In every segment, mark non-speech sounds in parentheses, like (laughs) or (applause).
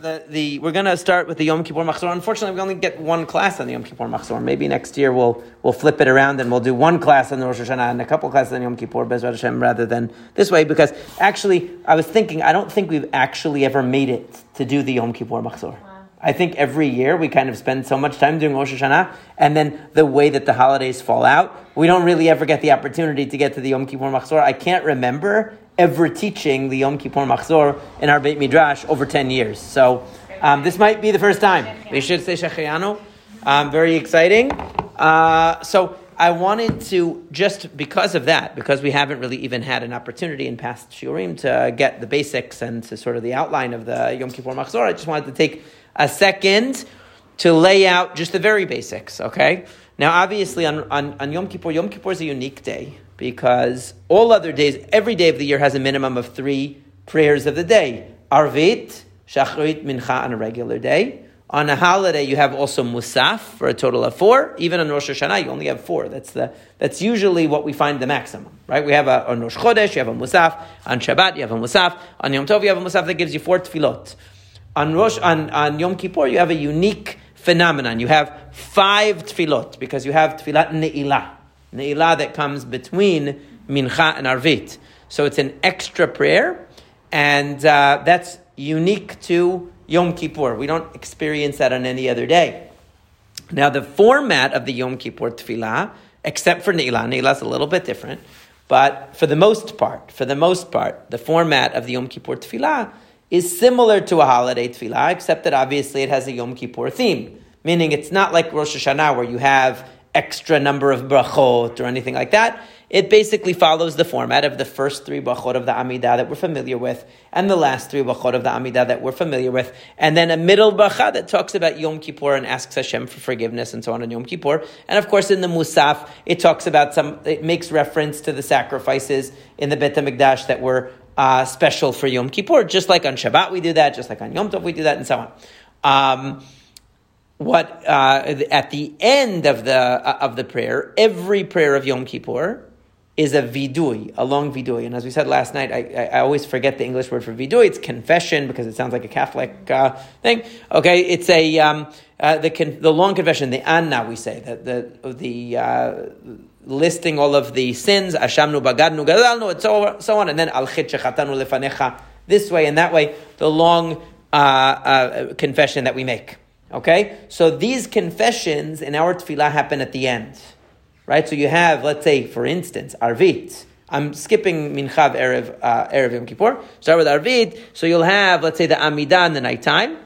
The, the, we're going to start with the Yom Kippur Machzor. Unfortunately, we only get one class on the Yom Kippur Machzor. Maybe next year we'll, we'll flip it around and we'll do one class on the Rosh Hashanah and a couple classes on Yom Kippur, Bezrat Hashem, rather than this way. Because actually, I was thinking, I don't think we've actually ever made it to do the Yom Kippur Machzor. I think every year we kind of spend so much time doing Rosh Hashanah, and then the way that the holidays fall out, we don't really ever get the opportunity to get to the Yom Kippur Machzor. I can't remember ever teaching the Yom Kippur Machzor in our Beit Midrash over 10 years. So um, this might be the first time. We should say Shechayanu. Um, very exciting. Uh, so I wanted to, just because of that, because we haven't really even had an opportunity in past Shiurim to get the basics and to sort of the outline of the Yom Kippur Machzor, I just wanted to take a second to lay out just the very basics, okay? Now, obviously, on, on, on Yom Kippur, Yom Kippur is a unique day because all other days, every day of the year has a minimum of three prayers of the day. Arvit, Shachrit, Mincha on a regular day. On a holiday, you have also Musaf for a total of four. Even on Rosh Hashanah, you only have four. That's the that's usually what we find the maximum, right? We have a, on Rosh Chodesh, you have a Musaf. On Shabbat, you have a Musaf. On Yom Tov, you have a Musaf that gives you four tefillot. On Rosh on, on Yom Kippur, you have a unique phenomenon. You have five tefillot because you have tefillat ne'ilah. Ne'ilah that comes between Mincha and Arvit. So it's an extra prayer, and uh, that's unique to Yom Kippur. We don't experience that on any other day. Now, the format of the Yom Kippur tefillah, except for Ne'ilah, Ne'ilah is a little bit different, but for the most part, for the most part, the format of the Yom Kippur tefillah is similar to a holiday tefillah, except that obviously it has a Yom Kippur theme. Meaning it's not like Rosh Hashanah where you have extra number of brachot or anything like that. It basically follows the format of the first three brachot of the Amidah that we're familiar with, and the last three brachot of the Amidah that we're familiar with, and then a middle bracha that talks about Yom Kippur and asks Hashem for forgiveness and so on on Yom Kippur. And of course, in the Musaf, it talks about some, it makes reference to the sacrifices in the Bet HaMikdash that were uh, special for Yom Kippur, just like on Shabbat we do that, just like on Yom Tov we do that, and so on. Um, what uh, at the end of the uh, of the prayer, every prayer of Yom Kippur is a vidui, a long vidui. And as we said last night, I, I, always forget the English word for vidui. It's confession because it sounds like a Catholic uh, thing. Okay, it's a um, uh, the con- the long confession, the anna we say that the the uh, listing all of the sins, ashamnu bagadnu gazalnu, and so, on, and then al chatanu lefanecha this way and that way, the long uh, uh, confession that we make. Okay? So these confessions in our tefillah happen at the end. Right? So you have, let's say, for instance, Arvit. I'm skipping Minchav Erev, uh, Erev Yom Kippur. Start with Arvit. So you'll have, let's say, the Amidah in the nighttime.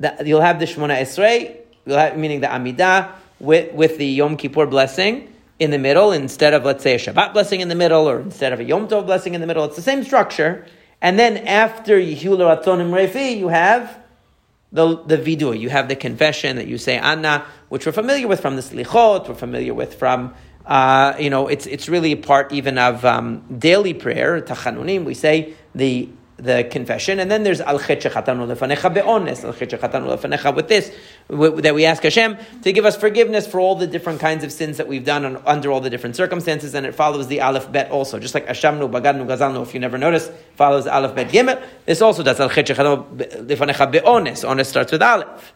The, you'll have the Shemona Esrei, you'll have, meaning the Amidah, with, with the Yom Kippur blessing in the middle, instead of, let's say, a Shabbat blessing in the middle, or instead of a Yom Tov blessing in the middle. It's the same structure. And then after Yihul Ratonim Refi, you have the, the vidui. You have the confession that you say Anna, which we're familiar with from the Slichot, we're familiar with from, uh, you know, it's, it's really a part even of um, daily prayer, Tachanunim. We say the the confession, and then there's al chetanu lefanecha beones, al lefanecha with this that we ask Hashem to give us forgiveness for all the different kinds of sins that we've done under all the different circumstances, and it follows the aleph bet also, just like Ashamnu bagadnu gazalnu. If you never notice, follows aleph bet gimel. This also does al chetanu lefanecha beones. Ones starts with aleph.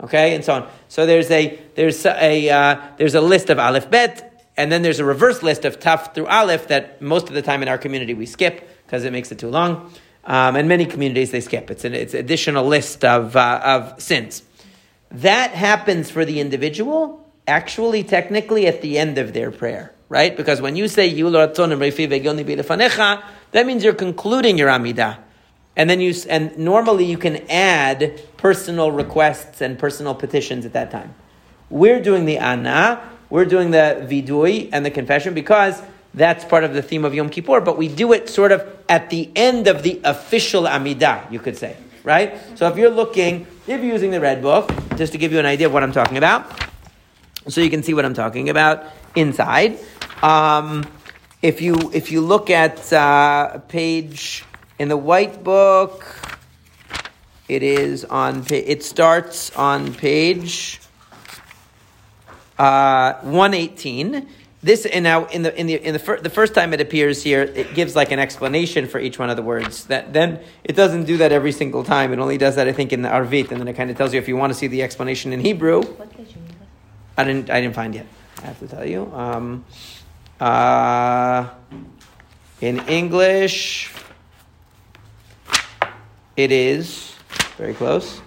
Okay, and so on. So there's a there's a uh, there's a list of aleph bet, and then there's a reverse list of taf through aleph that most of the time in our community we skip because it makes it too long. Um, and many communities they skip. It's an it's additional list of, uh, of sins. That happens for the individual, actually, technically, at the end of their prayer, right? Because when you say that means you're concluding your Amidah. And then you, and normally you can add personal requests and personal petitions at that time. We're doing the Anna, we're doing the Vidui and the confession because that's part of the theme of Yom Kippur, but we do it sort of at the end of the official Amidah, you could say, right? So if you're looking, if you're using the red book, just to give you an idea of what I'm talking about, so you can see what I'm talking about inside. Um, if you if you look at uh, page in the white book, it is on. It starts on page uh, 118 this and now in the in the in the, fir- the first time it appears here, it gives like an explanation for each one of the words. That then it doesn't do that every single time. It only does that I think in the Arvit, and then it kind of tells you if you want to see the explanation in Hebrew. I didn't I didn't find yet. I have to tell you. Um, uh, in English, it is very close.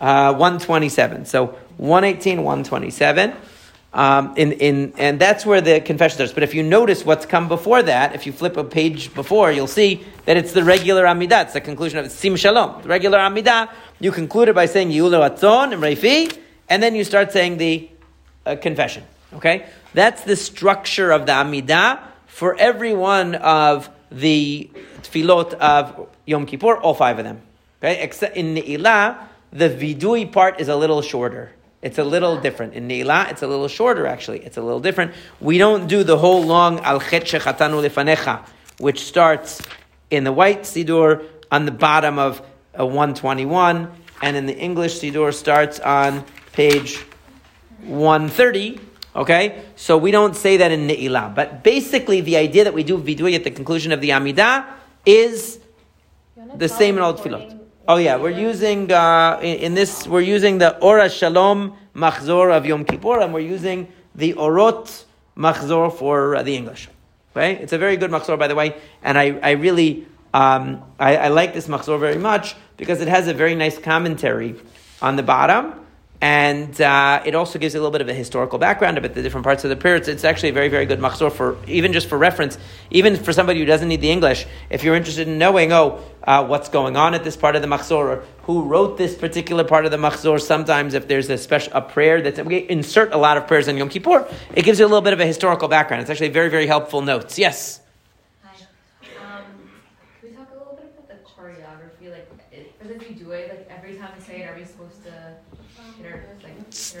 Uh, 127. So 118, 127. Um, in, in, and that's where the confession starts. But if you notice what's come before that, if you flip a page before, you'll see that it's the regular Amidah. It's the conclusion of Sim Shalom. The regular Amidah, you conclude it by saying Yulu Atzon and Reifi, and then you start saying the uh, confession. Okay? That's the structure of the Amidah for every one of the tefillot of Yom Kippur, all five of them. Okay? Except in Ne'ilah, the vidui part is a little shorter. It's a little different. In Ne'ilah, it's a little shorter, actually. It's a little different. We don't do the whole long Al Chet Shechatanu Lefanecha, which starts in the white Sidur on the bottom of uh, 121, and in the English Sidur starts on page 130. Okay? So we don't say that in Ne'ilah. But basically, the idea that we do vidui at the conclusion of the Amidah is the same in all tefillot. Oh yeah, we're using uh, in, in, this we're using the Ora Shalom Machzor of Yom Kippur, and we're using the Orot Machzor for uh, the English. Okay, it's a very good Machzor, by the way, and I, I really um, I, I like this Machzor very much because it has a very nice commentary on the bottom and uh, it also gives a little bit of a historical background about the different parts of the prayer. It's, it's actually a very, very good machzor for even just for reference, even for somebody who doesn't need the English. If you're interested in knowing, oh, uh, what's going on at this part of the machzor, or who wrote this particular part of the machzor, sometimes if there's a special a prayer that we insert a lot of prayers in Yom Kippur, it gives you a little bit of a historical background. It's actually very, very helpful notes. Yes. Hi. Um, can we talk a little bit about the choreography? Like, for the vidui, like every time we say it, are we supposed to?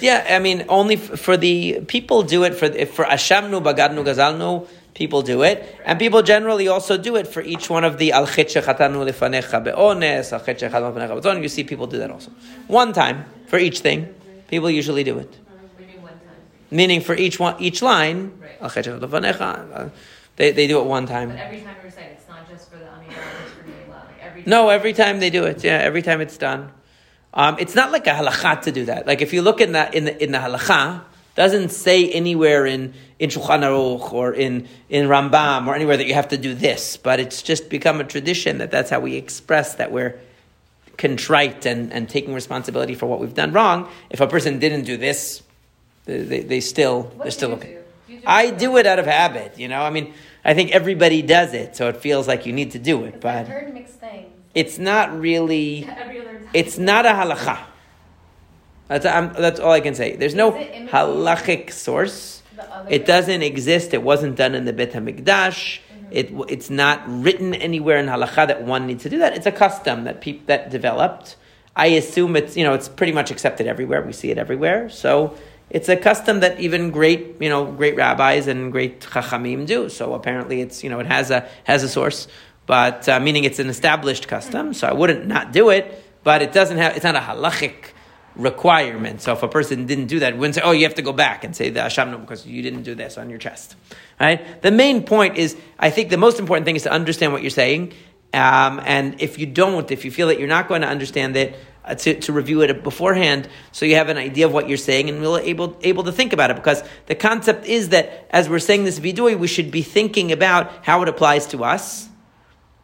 Yeah, I mean, only for the people do it for for Ashamnu, Bagadnu, Gazalnu. People do it, and people generally also do it for each one of the Al Chatanu Lefanecha Beones, Al Chatanu Lefanecha You see people do that also. One time for each thing, people usually do it. Meaning for each one, each line, Al Lefanecha, uh, they they do it one time. But every time you recite, it's not just for the Amidah, it's for Like every no, every time they do it. Yeah, every time it's done. Um, it's not like a halacha to do that. Like if you look in the in the, in the halacha, doesn't say anywhere in in Shulchan Aruch or in in Rambam or anywhere that you have to do this, but it's just become a tradition that that's how we express that we're contrite and, and taking responsibility for what we've done wrong. If a person didn't do this, they, they, they still what they're still okay. Do? Do I do it out of habit, you know. I mean, I think everybody does it, so it feels like you need to do it. But I've heard mixed things. It's not really. It's not a halacha. That's, that's all I can say. There's no halachic source. It doesn't exist. It wasn't done in the Bet HaMikdash. Mm-hmm. It, it's not written anywhere in halacha that one needs to do that. It's a custom that peop, that developed. I assume it's you know it's pretty much accepted everywhere. We see it everywhere. So it's a custom that even great you know great rabbis and great chachamim do. So apparently it's you know it has a has a source but uh, meaning it's an established custom, so I wouldn't not do it, but it doesn't have, it's not a halachic requirement. So if a person didn't do that, we wouldn't say, oh, you have to go back and say the Hashamnu because you didn't do this on your chest. Right? The main point is, I think the most important thing is to understand what you're saying. Um, and if you don't, if you feel that you're not going to understand it, uh, to, to review it beforehand so you have an idea of what you're saying and we're able, able to think about it. Because the concept is that as we're saying this vidui, we should be thinking about how it applies to us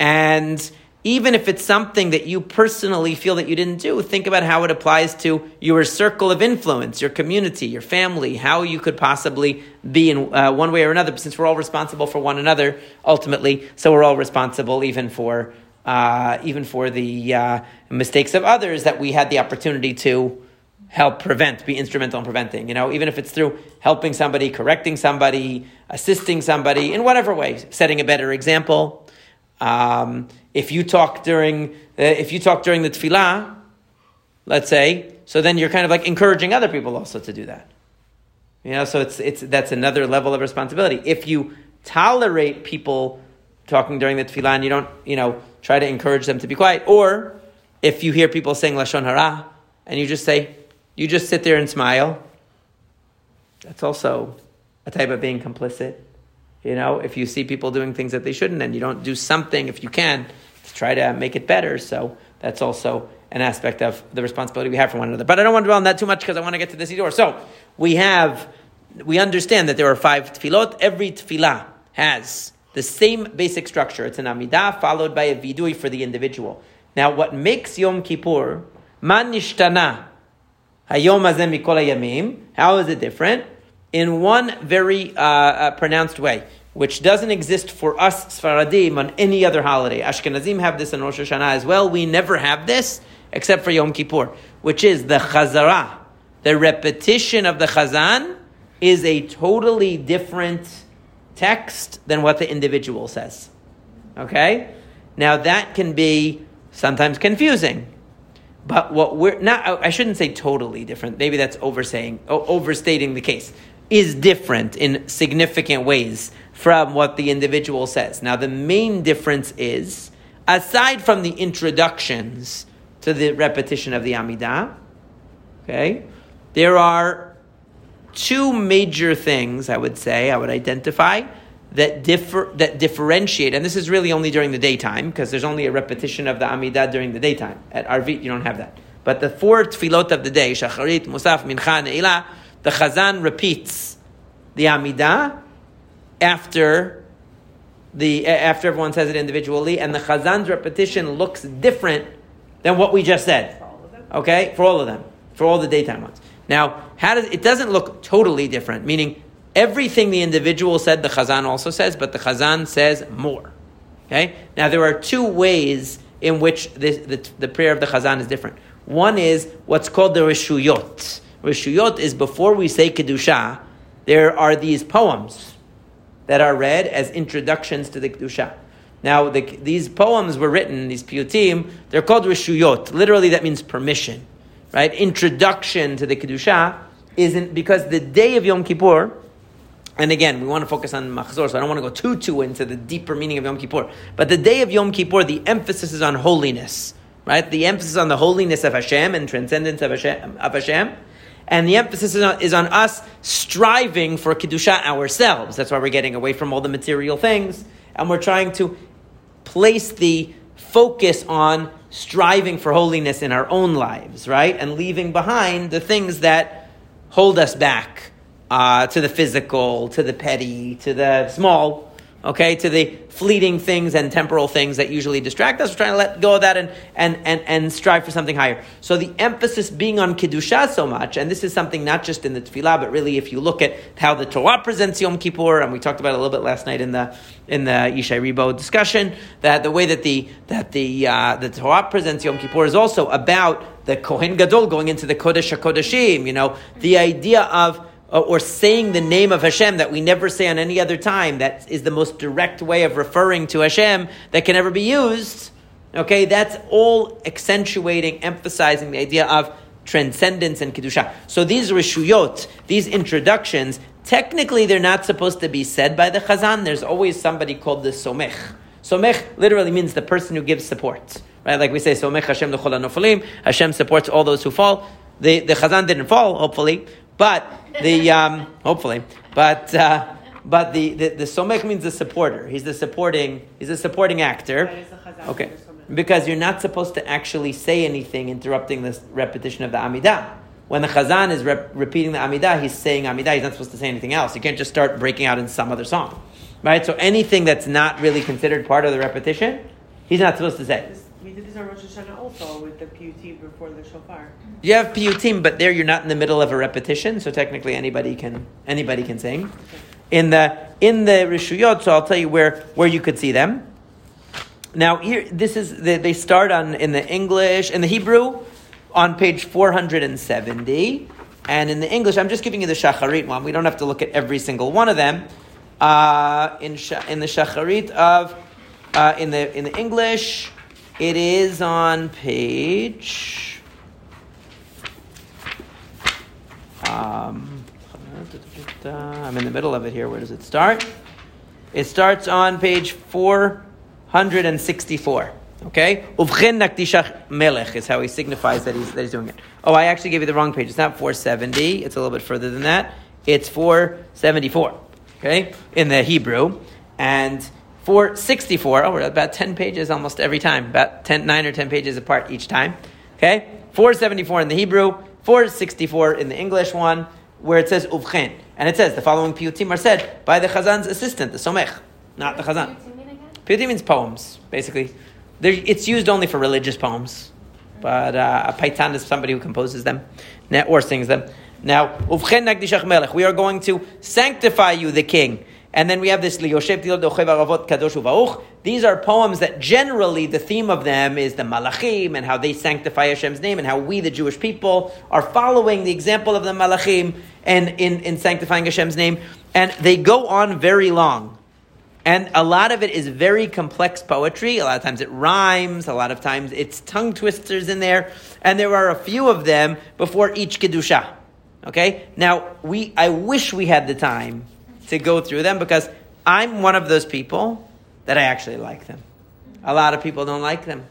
and even if it's something that you personally feel that you didn't do, think about how it applies to your circle of influence, your community, your family, how you could possibly be in uh, one way or another, since we're all responsible for one another ultimately. So we're all responsible even for uh, even for the uh, mistakes of others that we had the opportunity to help prevent, be instrumental in preventing. You know, even if it's through helping somebody, correcting somebody, assisting somebody in whatever way, setting a better example. Um, if you talk during uh, if you talk during the tefillah, let's say, so then you're kind of like encouraging other people also to do that. You know, so it's it's that's another level of responsibility. If you tolerate people talking during the tefillah and you don't, you know, try to encourage them to be quiet, or if you hear people saying lashon hara and you just say, you just sit there and smile, that's also a type of being complicit. You know, if you see people doing things that they shouldn't and you don't do something, if you can, to try to make it better. So that's also an aspect of the responsibility we have for one another. But I don't want to dwell on that too much because I want to get to the Siddur. So we have, we understand that there are five tefillot. Every tefillah has the same basic structure. It's an amidah followed by a vidui for the individual. Now, what makes Yom Kippur, man nishtana, hayom hazeh mikol hayamim, how is it different? In one very uh, uh, pronounced way, which doesn't exist for us Sfaradim on any other holiday. Ashkenazim have this in Rosh Hashanah as well. We never have this except for Yom Kippur, which is the Chazara. The repetition of the Chazan is a totally different text than what the individual says. Okay? Now that can be sometimes confusing. But what we're not, I shouldn't say totally different. Maybe that's oversaying, overstating the case. Is different in significant ways from what the individual says. Now, the main difference is, aside from the introductions to the repetition of the Amidah, okay, there are two major things I would say, I would identify that differ that differentiate, and this is really only during the daytime because there's only a repetition of the Amidah during the daytime. At Arvit, you don't have that. But the four tefillot of the day, Shacharit, Musaf, Mincha, Ne'ilah, the Chazan repeats the Amidah after the after everyone says it individually, and the Chazan's repetition looks different than what we just said. Okay, for all of them, for all the daytime ones. Now, how does it doesn't look totally different? Meaning, everything the individual said, the Chazan also says, but the Chazan says more. Okay. Now, there are two ways in which this, the, the prayer of the Chazan is different. One is what's called the Rishuyot. Rishuyot is before we say Kedusha, there are these poems that are read as introductions to the Kedusha. Now, the, these poems were written, these piyutim, they're called rishuyot. Literally, that means permission, right? Introduction to the Kedusha isn't because the day of Yom Kippur, and again, we want to focus on Machzor, so I don't want to go too, too into the deeper meaning of Yom Kippur. But the day of Yom Kippur, the emphasis is on holiness, right? The emphasis on the holiness of Hashem and transcendence of Hashem. Of Hashem. And the emphasis is on, is on us striving for Kedusha ourselves. That's why we're getting away from all the material things. And we're trying to place the focus on striving for holiness in our own lives, right? And leaving behind the things that hold us back uh, to the physical, to the petty, to the small, okay, to the fleeting things and temporal things that usually distract us. We're trying to let go of that and, and, and, and strive for something higher. So the emphasis being on Kedusha so much, and this is something not just in the Tefillah, but really if you look at how the Torah presents Yom Kippur, and we talked about it a little bit last night in the in the Yishai Ribo discussion, that the way that the that the uh, the Torah presents Yom Kippur is also about the Kohen Gadol going into the Kodesh HaKodeshim, you know, the idea of uh, or saying the name of Hashem that we never say on any other time, that is the most direct way of referring to Hashem that can ever be used. Okay, that's all accentuating, emphasizing the idea of transcendence and kedusha. So these rishuyot, these introductions, technically they're not supposed to be said by the chazan. There's always somebody called the somech. Somech literally means the person who gives support. Right? Like we say, Somech Hashem. Hashem supports all those who fall. The, the chazan didn't fall, hopefully, but the um, hopefully, but uh, but the, the the somech means the supporter. He's the supporting. He's a supporting actor. Okay, because you're not supposed to actually say anything interrupting this repetition of the amidah. When the chazan is rep- repeating the amidah, he's saying amidah. He's not supposed to say anything else. You can't just start breaking out in some other song, right? So anything that's not really considered part of the repetition, he's not supposed to say. We did this on Rosh Hashanah also with the piyutim before the shofar. You have piyutim, but there you're not in the middle of a repetition, so technically anybody can anybody can sing. In the in the rishuyot, so I'll tell you where where you could see them. Now here, this is they, they start on in the English in the Hebrew on page 470, and in the English, I'm just giving you the shacharit one. We don't have to look at every single one of them. Uh, in in the shacharit of uh, in the in the English. It is on page. Um, I'm in the middle of it here. Where does it start? It starts on page 464. Okay? Nakdishach melech is how he signifies that he's, that he's doing it. Oh, I actually gave you the wrong page. It's not 470. It's a little bit further than that. it's 474, okay, in the Hebrew. And 464, oh, we're about 10 pages almost every time, about 10, 9 or 10 pages apart each time, okay? 474 in the Hebrew, 464 in the English one, where it says Uvchen. And it says the following piyutim are said by the Chazan's assistant, the Somech, not the Chazan. Piyutim means poems, basically. They're, it's used only for religious poems, but uh, a paitan is somebody who composes them or sings them. Now, Uvchen Nakdishach Melech, we are going to sanctify you, the king. And then we have this Aravot Kadosh. These are poems that generally the theme of them is the Malachim and how they sanctify Hashem's name and how we, the Jewish people, are following the example of the Malachim and in, in sanctifying Hashem's name. And they go on very long. And a lot of it is very complex poetry. A lot of times it rhymes. A lot of times it's tongue twisters in there. And there are a few of them before each Kedusha. Okay? Now, we, I wish we had the time to go through them because I'm one of those people that I actually like them. A lot of people don't like them.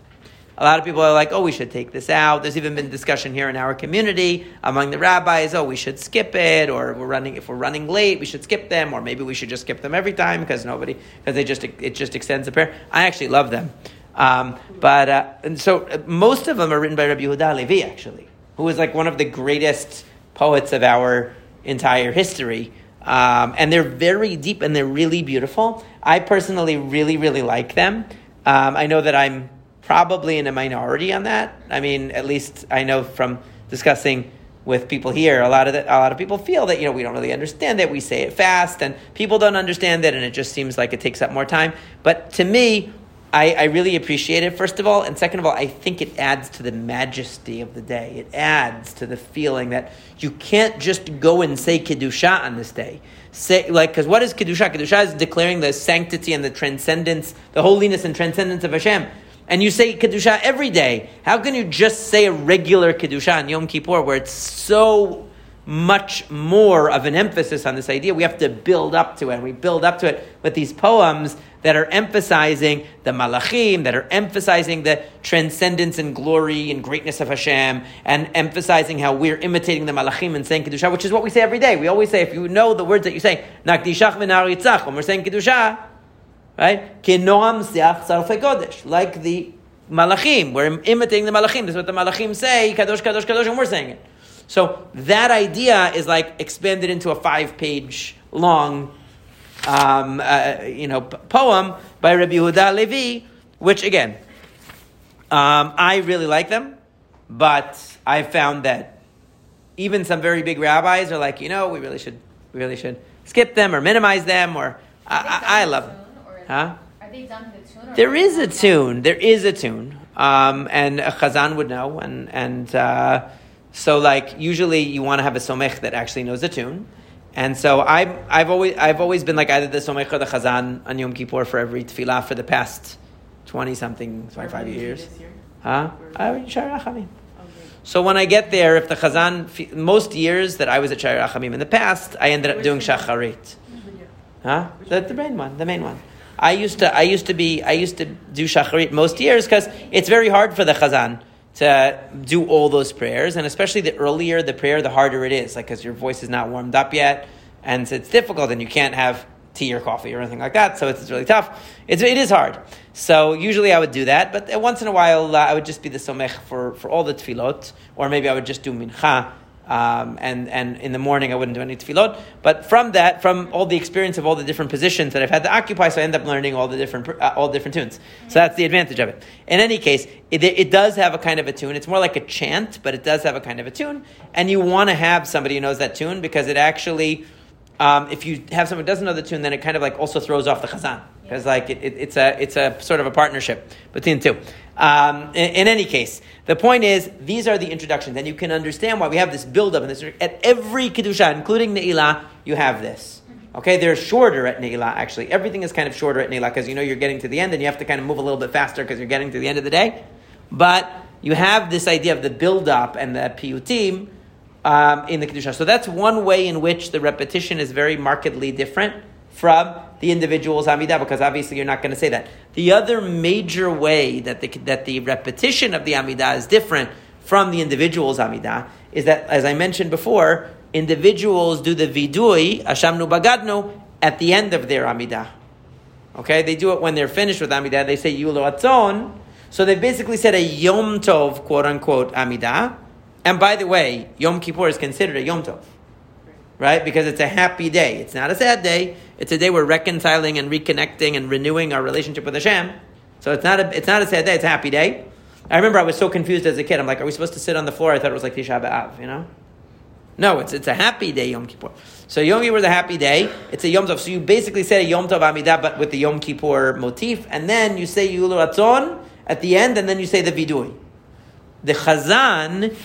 A lot of people are like, oh, we should take this out. There's even been discussion here in our community among the rabbis, oh, we should skip it, or we're running if we're running late, we should skip them, or maybe we should just skip them every time because nobody because they just it just extends the prayer. I actually love them, um, but uh, and so uh, most of them are written by Rabbi Yehuda Levi, actually, who is like one of the greatest poets of our entire history. Um, and they're very deep and they're really beautiful. I personally really, really like them. Um, I know that I'm probably in a minority on that. I mean, at least I know from discussing with people here, a lot of the, a lot of people feel that you know we don't really understand that We say it fast, and people don't understand it, and it just seems like it takes up more time. But to me, I, I, really appreciate it, first of all. And second of all, I think it adds to the majesty of the day. It adds to the feeling that you can't just go and say Kedusha on this day. Say, like, because what is Kedusha? Kedusha is declaring the sanctity and the transcendence, the holiness and transcendence of Hashem. And you say Kedusha every day. How can you just say a regular Kedusha on Yom Kippur where it's so much more of an emphasis on this idea? We have to build up to it. And we build up to it with these poems that are emphasizing the malachim, that are emphasizing the transcendence and glory and greatness of Hashem, and emphasizing how we're imitating the malachim and saying kedusha, which is what we say every day. We always say, if you know the words that you say, nakdishach v'nar when we're saying kedusha, right? Kinoam siach kodesh, like the malachim. We're imitating the malachim. This is what the malachim say, kadosh, kadosh, kadosh, and we're saying it. So that idea is like expanded into a five-page long um, uh, you know, poem by Rabbi Yehuda Levi, which again, um, I really like them, but I found that even some very big rabbis are like, you know, we really should, we really should skip them or minimize them, or I, I, I love them. Huh? Are they done the tune? There is a tune. There is a tune, um, and a chazan would know, and and uh, so like usually you want to have a somech that actually knows the tune. And so I've, I've, always, I've always been like either the Somech or the Chazan on Yom Kippur for every tefillah for the past 20 something, 25 years. Huh? So when I get there, if the Chazan, most years that I was at Shari Rachamim in the past, I ended up doing Shacharit. Huh? The, the main one, the main one. I used to, I used to be, I used to do Shacharit most years because it's very hard for the Chazan to do all those prayers, and especially the earlier the prayer, the harder it is, like because your voice is not warmed up yet, and it's difficult, and you can't have tea or coffee or anything like that, so it's, really tough. It's, it is hard. So usually I would do that, but once in a while uh, I would just be the somech for, for all the tefillot, or maybe I would just do mincha um, and, and in the morning I wouldn't do any tefillot. But from that, from all the experience of all the different positions that I've had to occupy, so I end up learning all the different, uh, all different tunes. So that's the advantage of it. In any case, it, it does have a kind of a tune. It's more like a chant, but it does have a kind of a tune. And you want to have somebody who knows that tune because it actually, um, if you have someone who doesn't know the tune, then it kind of like also throws off the chazan because like it, it, it's a it's a sort of a partnership between the two. Um, in, in, any case, the point is these are the introductions, and you can understand why we have this build up and this at every kedusha, including Ne'ilah, you have this. Okay, they're shorter at Ne'ilah, actually. Everything is kind of shorter at Ne'ilah because you know you're getting to the end and you have to kind of move a little bit faster because you're getting to the end of the day. But you have this idea of the build up and the piyutim um, in the Kedusha. So that's one way in which the repetition is very markedly different from the individual's Amidah, because obviously you're not going to say that. The other major way that the, that the repetition of the Amidah is different from the individual's Amidah is that, as I mentioned before, individuals do the vidui, Ashamnu Bagadnu, at the end of their Amidah. Okay, they do it when they're finished with Amidah. They say Yulo Atzon. So they basically said a Yom Tov, quote unquote, Amidah. And by the way, Yom Kippur is considered a Yom Tov, right? Because it's a happy day. It's not a sad day. It's a day we're reconciling and reconnecting and renewing our relationship with Hashem. So it's not a, it's not a sad day. It's a happy day. I remember I was so confused as a kid. I'm like, are we supposed to sit on the floor? I thought it was like Tisha B'Av, you know? No, it's, it's a happy day, Yom Kippur. So Yom Kippur is a happy day. It's a Yom Tov. So you basically say a Yom Tov Amidah, but with the Yom Kippur motif, and then you say Yulu Ratzon at the end, and then you say the Vidui. The Chazan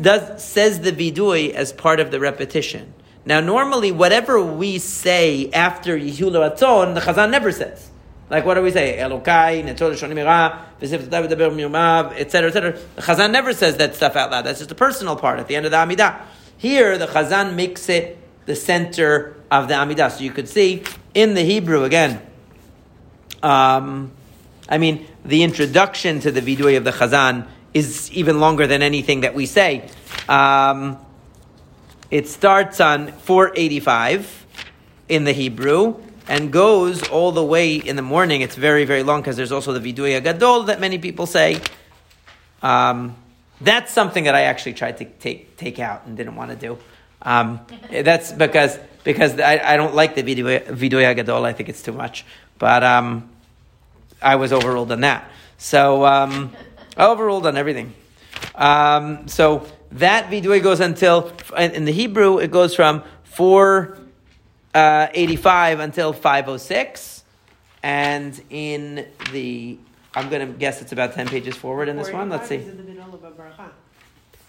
does, says the Vidui as part of the repetition. Now, normally, whatever we say after Yihul Ratzon, the Chazan never says. Like, what do we say? Elokai, Netzor Shonimira, Vizaf David Mirmab, etc., etc. The Chazan never says that stuff out loud. That's just a personal part at the end of the Amidah. Here, the Chazan makes it the center of the Amidah. So you could see in the Hebrew again. Um, I mean, the introduction to the vidui of the Chazan is even longer than anything that we say. Um, it starts on 485 in the Hebrew and goes all the way in the morning. It's very, very long because there's also the Vidui Gadol that many people say. Um, that's something that I actually tried to take, take out and didn't want to do. Um, that's because because I, I don't like the Vidui Gadol. I think it's too much. But um, I was overruled on that. So um, overruled on everything. Um, so that vidui goes until in the Hebrew it goes from four uh, eighty five until five oh six, and in the I'm going to guess it's about ten pages forward in this one. Let's see.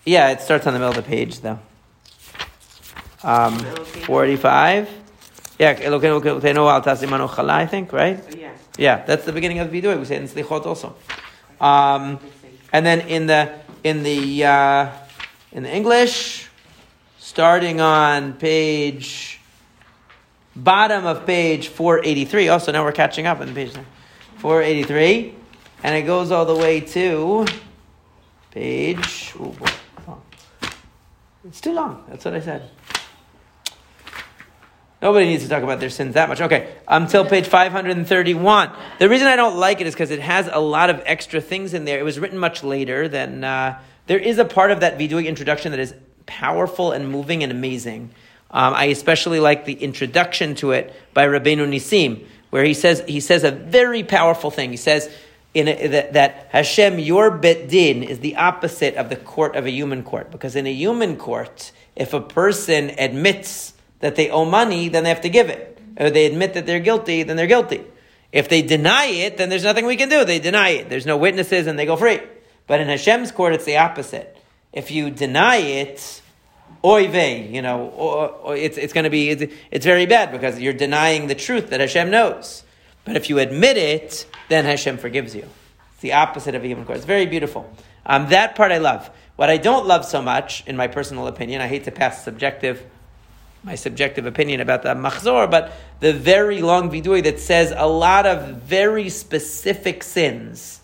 Yeah, it starts on the middle of the page though. Um, 485. Yeah, I think, right? Yeah. Yeah, that's the beginning of the vidui. We say it in Slichot also. Um, and then in the in the uh, in the English, starting on page bottom of page 483. Also, now we're catching up on the page 483, and it goes all the way to page. Ooh, it's too long. That's what I said. Nobody needs to talk about their sins that much. Okay, until page 531. The reason I don't like it is because it has a lot of extra things in there. It was written much later than. Uh, there is a part of that vidui introduction that is powerful and moving and amazing. Um, I especially like the introduction to it by Rabbeinu Nisim, where he says he says a very powerful thing. He says in a, that, that Hashem, your bet din, is the opposite of the court of a human court, because in a human court, if a person admits that they owe money, then they have to give it. If they admit that they're guilty, then they're guilty. If they deny it, then there's nothing we can do. They deny it. There's no witnesses and they go free. But in Hashem's court, it's the opposite. If you deny it, oy vey, you know, or, or it's, it's going to be, it's, it's, very bad because you're denying the truth that Hashem knows. But if you admit it, then Hashem forgives you. It's the opposite of a human court. It's very beautiful. Um, that part I love. What I don't love so much, in my personal opinion, I hate to pass subjective my subjective opinion about the machzor, but the very long vidui that says a lot of very specific sins.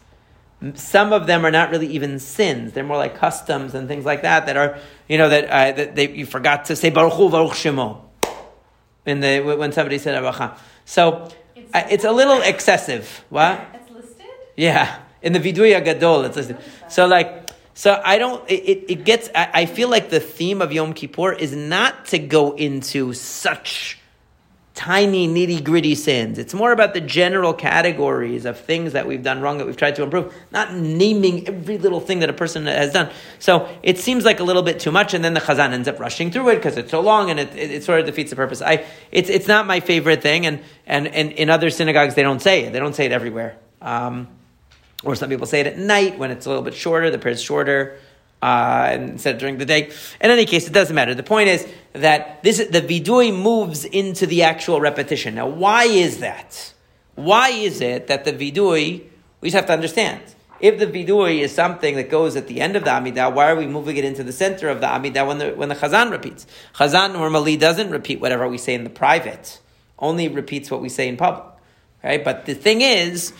Some of them are not really even sins; they're more like customs and things like that. That are, you know, that, uh, that they, you forgot to say Baruch Hu Baruch Shemo in the when somebody said Abacha. So it's, uh, it's a little excessive. What? It's listed. Yeah, in the vidui agadol, it's listed. So like so I don't. It, it gets. I, feel like the theme of Yom Kippur is not to go into such tiny nitty gritty sins. It's more about the general categories of things that we've done wrong that we've tried to improve, not naming every little thing that a person has done. So it seems like a little bit too much, and then the Chazan ends up rushing through it because it's so long and it, it, it, sort of defeats the purpose. I, it's, it's not my favorite thing, and, and, and in other synagogues they don't say it. They don't say it everywhere. Um, or some people say it at night when it's a little bit shorter, the prayer is shorter. Uh, instead of during the day. In any case, it doesn't matter. The point is that this the vidui moves into the actual repetition. Now, why is that? Why is it that the vidui? We just have to understand. If the vidui is something that goes at the end of the amidah, why are we moving it into the center of the amidah when the when the chazan repeats? Chazan normally doesn't repeat whatever we say in the private; only repeats what we say in public, right? But the thing is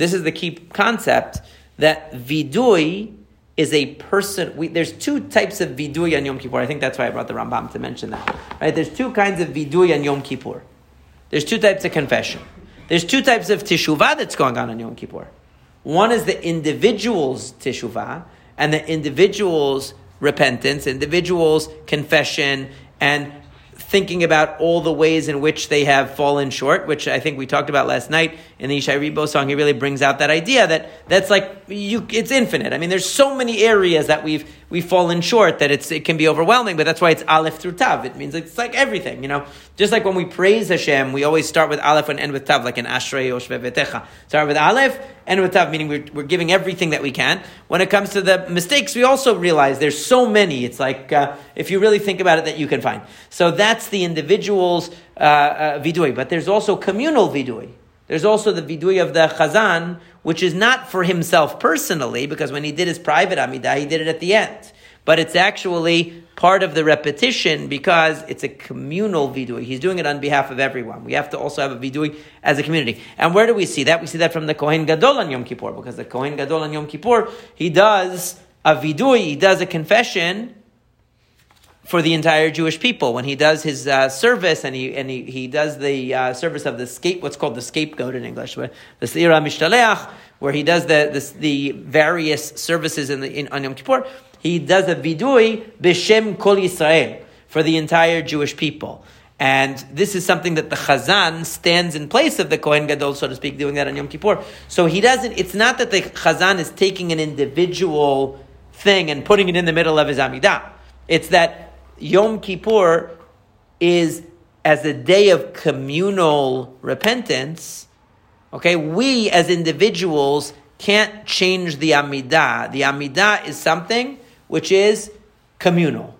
this is the key concept that vidui is a person. We, there's two types of vidui on Yom Kippur. I think that's why I brought the Rambam to mention that. Right? There's two kinds of vidui on Yom Kippur. There's two types of confession. There's two types of teshuvah that's going on on Yom Kippur. One is the individual's teshuvah and the individual's repentance, individual's confession, and thinking about all the ways in which they have fallen short, which I think we talked about last night in the Yishai Ribo song. He really brings out that idea that that's like you, it's infinite. I mean, there's so many areas that we've we've fallen short that it's it can be overwhelming. But that's why it's Aleph through Tav. It means it's like everything, you know. Just like when we praise Hashem, we always start with Aleph and end with Tav, like in Ashrei Oshvevetecha. Start with Aleph, end with Tav, meaning we're, we're giving everything that we can. When it comes to the mistakes, we also realize there's so many. It's like uh, if you really think about it, that you can find. So that's the individual's uh, uh, vidui, but there's also communal vidui. There's also the vidui of the chazan, which is not for himself personally, because when he did his private amidah, he did it at the end. But it's actually part of the repetition because it's a communal vidui. He's doing it on behalf of everyone. We have to also have a vidui as a community. And where do we see that? We see that from the Kohen Gadol on Yom Kippur, because the Kohen Gadol on Yom Kippur, he does a vidui, he does a confession for the entire Jewish people. When he does his uh, service and he and he, he does the uh, service of the scape, what's called the scapegoat in English, the Seira Mishtaleach, where he does the, the, the various services in the in, on Yom Kippur, he does a vidui b'shem kol Yisrael for the entire Jewish people. And this is something that the Chazan stands in place of the Kohen Gadol, so to speak, doing that on Yom Kippur. So he doesn't, it's not that the Chazan is taking an individual thing and putting it in the middle of his Amidah. It's that Yom Kippur is as a day of communal repentance, okay, we as individuals can't change the Amidah. The Amidah is something which is communal.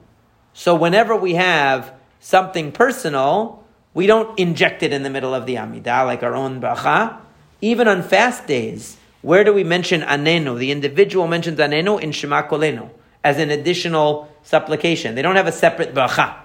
So whenever we have something personal, we don't inject it in the middle of the Amidah like our own bracha. Even on fast days, where do we mention Anenu? The individual mentions Anenu in Shema Kolenu as an additional supplication. They don't have a separate bracha.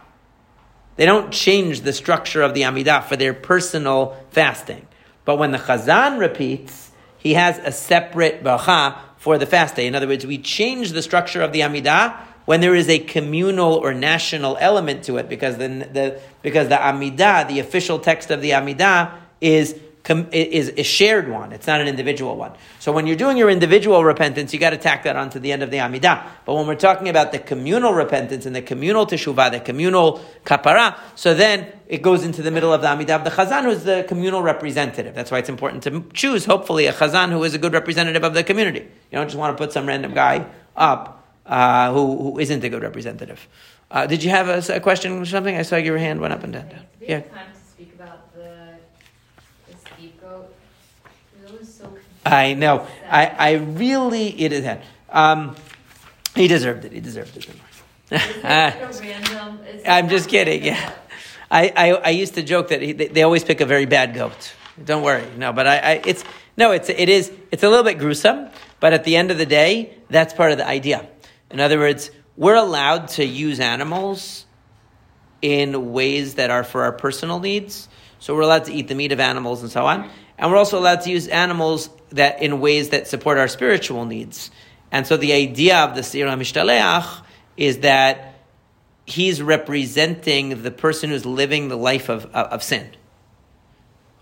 They don't change the structure of the Amidah for their personal fasting. But when the Chazan repeats, he has a separate bracha for the fast day. In other words, we change the structure of the Amidah when there is a communal or national element to it, because the, the because the Amidah, the official text of the Amidah, is is a shared one. It's not an individual one. So when you're doing your individual repentance, you got to tack that onto the end of the Amidah. But when we're talking about the communal repentance and the communal teshuvah, the communal kapara, so then it goes into the middle of the Amidah the Chazan, who is the communal representative. That's why it's important to choose, hopefully, a Chazan who is a good representative of the community. You don't just want to put some random guy up uh, who, who isn't a good representative. Uh, did you have a, a, question or something? I saw your hand went up and down. Yeah. I know. I, I really, it is that. Um, he deserved it. He deserved it. (laughs) random, I'm just kidding. Yeah. I, I, I, used to joke that he, they, they, always pick a very bad goat. Don't worry. No, but I, I, it's, no, it's, it is, it's a little bit gruesome, but at the end of the day, that's part of the idea. In other words, we're allowed to use animals in ways that are for our personal needs. So we're allowed to eat the meat of animals and so on. And we're also allowed to use animals that in ways that support our spiritual needs. And so the idea of the Sira Mishtaleach is that he's representing the person who's living the life of, of, of sin.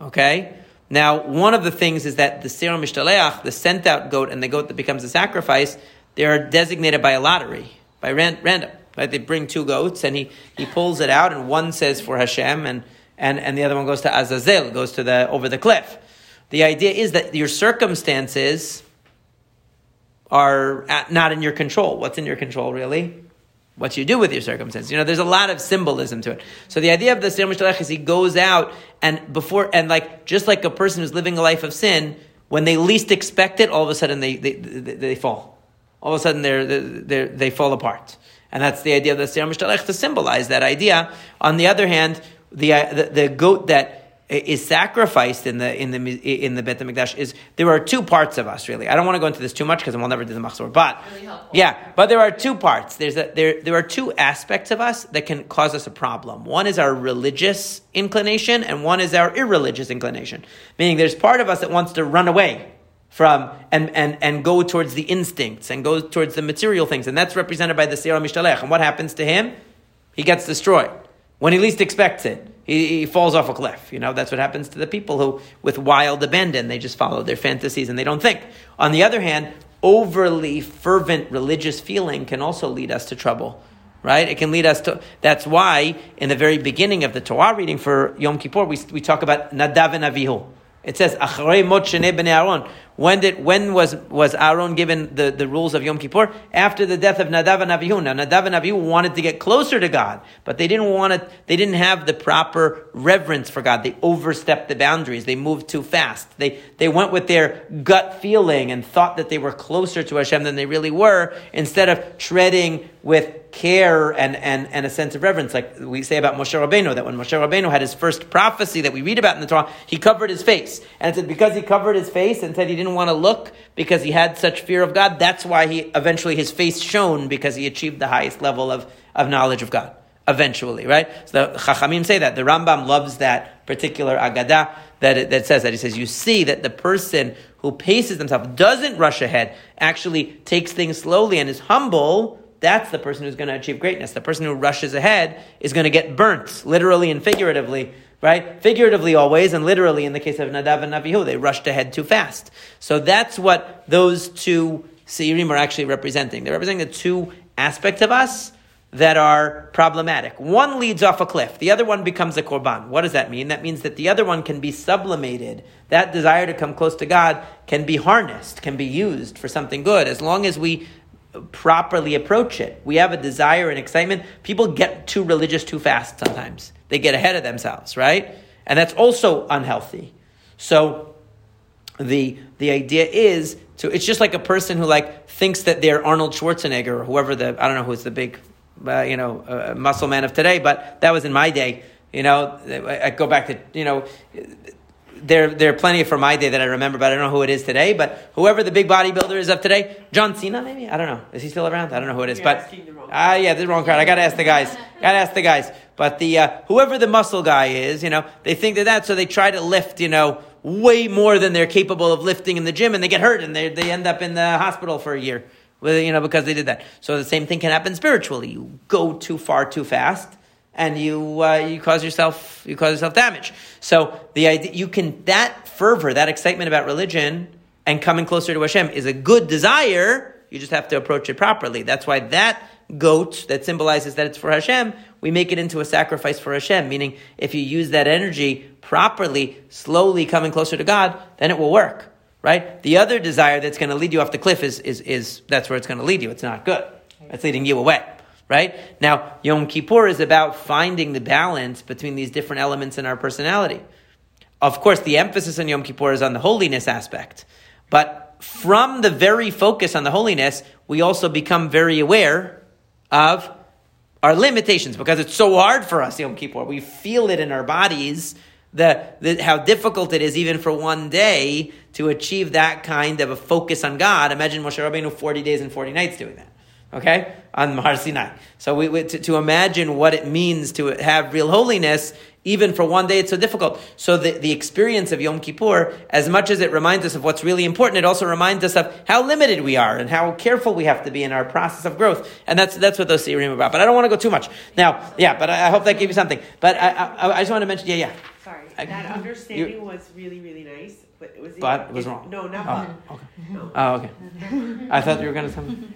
Okay? Now, one of the things is that the Sira Mishtaleach, the sent out goat and the goat that becomes a sacrifice, they are designated by a lottery, by ran- random. Right? They bring two goats and he, he pulls it out and one says for Hashem and, and, and the other one goes to Azazel, goes to the over the cliff. The idea is that your circumstances are not in your control. What's in your control, really? What you do with your circumstances. You know, there's a lot of symbolism to it. So the idea of the Sir Mishtalech is he goes out and before, and like, just like a person who's living a life of sin, when they least expect it, all of a sudden they, they, they, they fall. All of a sudden they're, they're, they fall apart. And that's the idea of the Sir Mishtalech to symbolize that idea. On the other hand, the, the, the goat that is sacrificed in the in the in the Beit Hamikdash is there are two parts of us really. I don't want to go into this too much because we'll never do the machzor. But really yeah, but there are two parts. There's a, there there are two aspects of us that can cause us a problem. One is our religious inclination, and one is our irreligious inclination. Meaning, there's part of us that wants to run away from and, and, and go towards the instincts and go towards the material things. And that's represented by the Seir Mishtalech. And what happens to him? He gets destroyed. When he least expects it, he, he falls off a cliff. You know, that's what happens to the people who, with wild abandon, they just follow their fantasies and they don't think. On the other hand, overly fervent religious feeling can also lead us to trouble right? It can lead us to. That's why in the very beginning of the Torah reading for Yom Kippur, we, we talk about Nadav and Avihu. It says, Achrei mot Aaron. When did when was was Aaron given the, the rules of Yom Kippur? After the death of Nadav and Avihu. Now Nadav and Avihu wanted to get closer to God, but they didn't want to. They didn't have the proper reverence for God. They overstepped the boundaries. They moved too fast. They they went with their gut feeling and thought that they were closer to Hashem than they really were, instead of treading with care and, and, and a sense of reverence. Like we say about Moshe Rabbeinu, that when Moshe Rabbeinu had his first prophecy that we read about in the Torah, he covered his face. And it said because he covered his face and said he didn't want to look because he had such fear of God, that's why he eventually his face shone because he achieved the highest level of, of knowledge of God. Eventually, right? So the Chachamim say that. The Rambam loves that particular Agadah that, it, that says that. He says, you see that the person who paces himself, doesn't rush ahead, actually takes things slowly and is humble, that's the person who's going to achieve greatness. The person who rushes ahead is going to get burnt, literally and figuratively, right? Figuratively always, and literally in the case of Nadav and Avihu, they rushed ahead too fast. So that's what those two Seirim are actually representing. They're representing the two aspects of us that are problematic. One leads off a cliff, the other one becomes a korban. What does that mean? That means that the other one can be sublimated. That desire to come close to God can be harnessed, can be used for something good, as long as we properly approach it. We have a desire and excitement. People get too religious too fast sometimes. They get ahead of themselves, right? And that's also unhealthy. So the the idea is to it's just like a person who like thinks that they're Arnold Schwarzenegger or whoever the I don't know who's the big uh, you know uh, muscle man of today, but that was in my day. You know, I go back to you know there, there are plenty from my day that I remember, but I don't know who it is today. But whoever the big bodybuilder is of today, John Cena, maybe I don't know. Is he still around? I don't know who it is. You're but ah, uh, yeah, the wrong crowd. I got to ask the guys. Got to ask the guys. But the uh, whoever the muscle guy is, you know, they think they're that, so they try to lift, you know, way more than they're capable of lifting in the gym, and they get hurt, and they they end up in the hospital for a year, with, you know, because they did that. So the same thing can happen spiritually. You go too far too fast and you uh, you cause yourself you cause yourself damage. So the idea you can that fervor, that excitement about religion and coming closer to Hashem is a good desire. You just have to approach it properly. That's why that goat that symbolizes that it's for Hashem, we make it into a sacrifice for Hashem. Meaning, if you use that energy properly, slowly coming closer to God, then it will work. Right? The other desire that's going to lead you off the cliff is is is that's where it's going to lead you. It's not good. It's leading you away right? Now, Yom Kippur is about finding the balance between these different elements in our personality. Of course, the emphasis on Yom Kippur is on the holiness aspect. But from the very focus on the holiness, we also become very aware of our limitations because it's so hard for us, Yom Kippur. We feel it in our bodies, the, the, how difficult it is even for one day to achieve that kind of a focus on God. Imagine Moshe Rabbeinu 40 days and 40 nights doing that okay, on Mahar Sinai. So we, we to, to, imagine what it means to have real holiness, even for one day, it's so difficult. So the, the experience of Yom Kippur, as much as it reminds us of what's really important, it also reminds us of how limited we are and how careful we have to be in our process of growth. And that's, that's what those Seirim are about. But I don't want to go too much. Now, yeah, but I, I hope that gave you something. But I, I, I, just want to mention, yeah, yeah. Sorry, that understanding was really, really nice. But it was, but it was wrong. No, not oh, okay. No. Oh, okay. I thought you were going to tell me.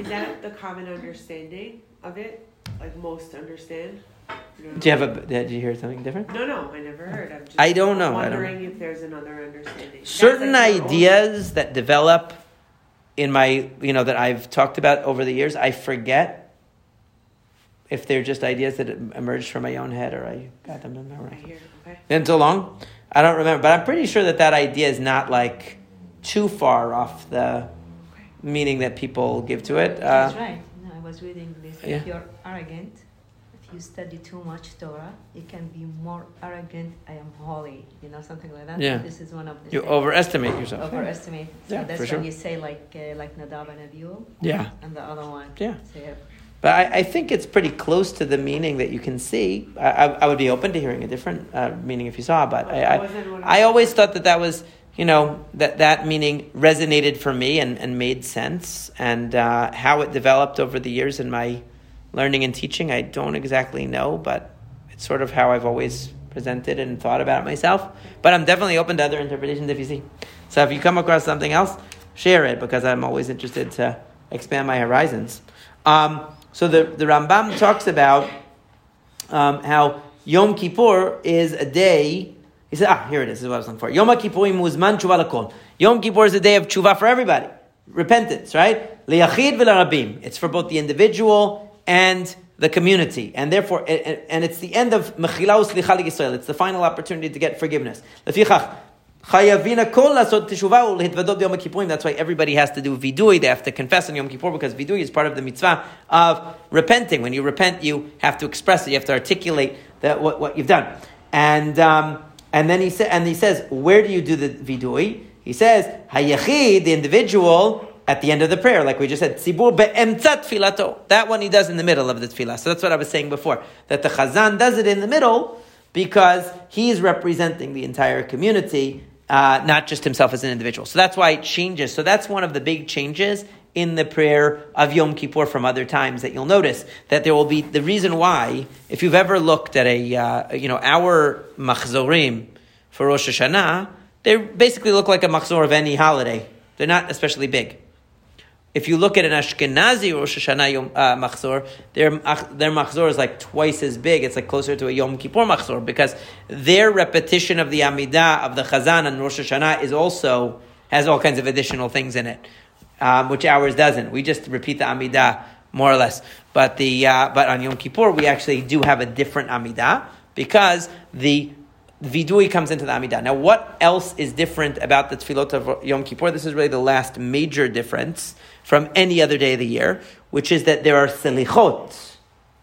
Is that the common understanding of it? Like most understand? Do you have a? Did you hear something different? No, no, I never heard. I'm just I don't know. Wondering don't if there's another understanding. Certain like ideas that develop in my, you know, that I've talked about over the years, I forget if they're just ideas that emerged from my own head or I got them in memory. Okay. Been so long, I don't remember, but I'm pretty sure that that idea is not like too far off the meaning that people give to it. Uh, That's right. No, I was reading this. Yeah. If you're arrogant, if you study too much Torah, you can be more arrogant. I am holy, you know, something like that. Yeah. This is one of the. You things. overestimate yourself. Overestimate. So yeah, that's for when sure. you say like uh, like Nadav and Abihu. Yeah. And the other one. Yeah. Say, but I, I, think it's pretty close to the meaning that you can see. I, I, I would be open to hearing a different uh, meaning if you saw, but I, I, I always thought that that was you know, that, that meaning resonated for me and, and made sense. And uh, how it developed over the years in my learning and teaching, I don't exactly know, but it's sort of how I've always presented and thought about it myself. But I'm definitely open to other interpretations if you see. So if you come across something else, share it because I'm always interested to expand my horizons. Um, so the, the Rambam talks about um, how Yom Kippur is a day. He said, ah, here it is. This is what I was looking for. Yom Kippurim muzman tshuva lakol. Yom Kippur is a day of tshuva for everybody. Repentance, right? Liyachid v'larabim. It's for both the individual and the community, and therefore, and it's the end of Mechila Uslicha Yisrael. It's the final opportunity to get forgiveness. Lefichach, Chayavina kol lasot teshuvah ulhitvadot Yom Kippurim. That's why everybody has to do vidui. They have to confess on Yom Kippur because vidui is part of the mitzvah of repenting. When you repent, you have to express it. You have to articulate that what, what you've done. And um, and then he said, and he says, where do you do the vidui? He says, hayachid, the individual, at the end of the prayer, like we just said, tzibur be'emtzat filato. That one he does in the middle of the tefillah. So that's what I was saying before, that the chazan does it in the middle because he's representing the entire community, uh, not just himself as an individual. So that's why it changes. So that's one of the big changes in the prayer of Yom Kippur from other times that you'll notice that there will be the reason why, if you've ever looked at a, uh, you know, our machzorim for Rosh Hashanah, they basically look like a machzor of any holiday. They're not especially big. If you look at an Ashkenazi Rosh Hashanah Yom, uh, Machzor, their, their Machzor is like twice as big. It's like closer to a Yom Kippur Machzor because their repetition of the Amidah, of the Chazan and Rosh Hashanah is also, has all kinds of additional things in it, um, which ours doesn't. We just repeat the Amidah more or less. But, the, uh, but on Yom Kippur, we actually do have a different Amidah because the Vidui comes into the Amidah. Now, what else is different about the Tefillot of Yom Kippur? This is really the last major difference from any other day of the year, which is that there are selichot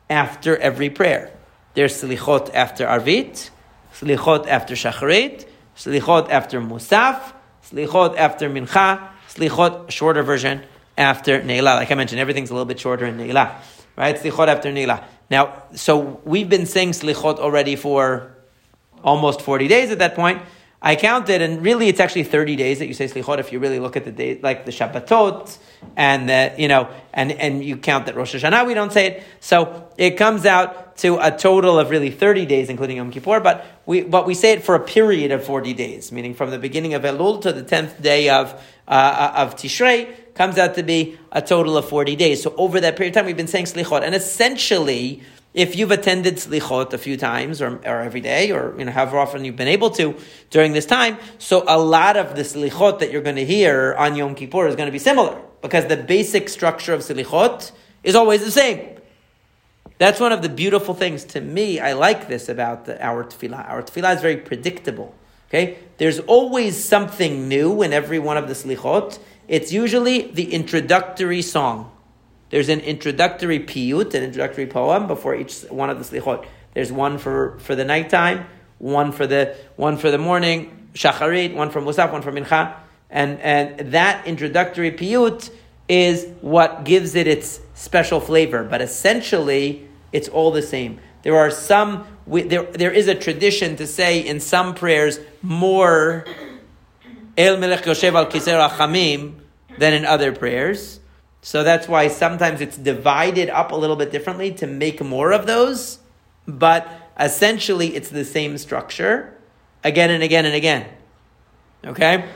after every prayer. There's selichot after Arvit, selichot after Shacharit, selichot after Musaf, selichot after Mincha, selichot, shorter version, after Neila. Like I mentioned, everything's a little bit shorter in Neila, right? Selichot after Neila. Now, so we've been saying selichot already for almost 40 days at that point. I counted, and really it's actually 30 days that you say slichot if you really look at the day, like the Shabbatot, and the, you know, and, and you count that Rosh Hashanah, we don't say it. So it comes out to a total of really 30 days, including Yom Kippur, but we, but we say it for a period of 40 days, meaning from the beginning of Elul to the 10th day of, uh, of Tishrei, comes out to be a total of 40 days. So over that period of time, we've been saying slichot, and essentially, if you've attended slichot a few times or, or every day or you know however often you've been able to during this time, so a lot of the slichot that you're going to hear on Yom Kippur is going to be similar because the basic structure of slichot is always the same. That's one of the beautiful things to me. I like this about the, our tefillah. Our tefillah is very predictable. Okay, there's always something new in every one of the slichot. It's usually the introductory song. There's an introductory piyut, an introductory poem before each one of the slichot. There's one for, for the nighttime, one for the one for the morning, shacharit, one for musaf, one for mincha, and and that introductory piyut is what gives it its special flavor. But essentially, it's all the same. There are some there there is a tradition to say in some prayers more El Melech Yoshev al Kisei Rachamim than in other prayers. So that's why sometimes it's divided up a little bit differently to make more of those, but essentially it's the same structure again and again and again. Okay?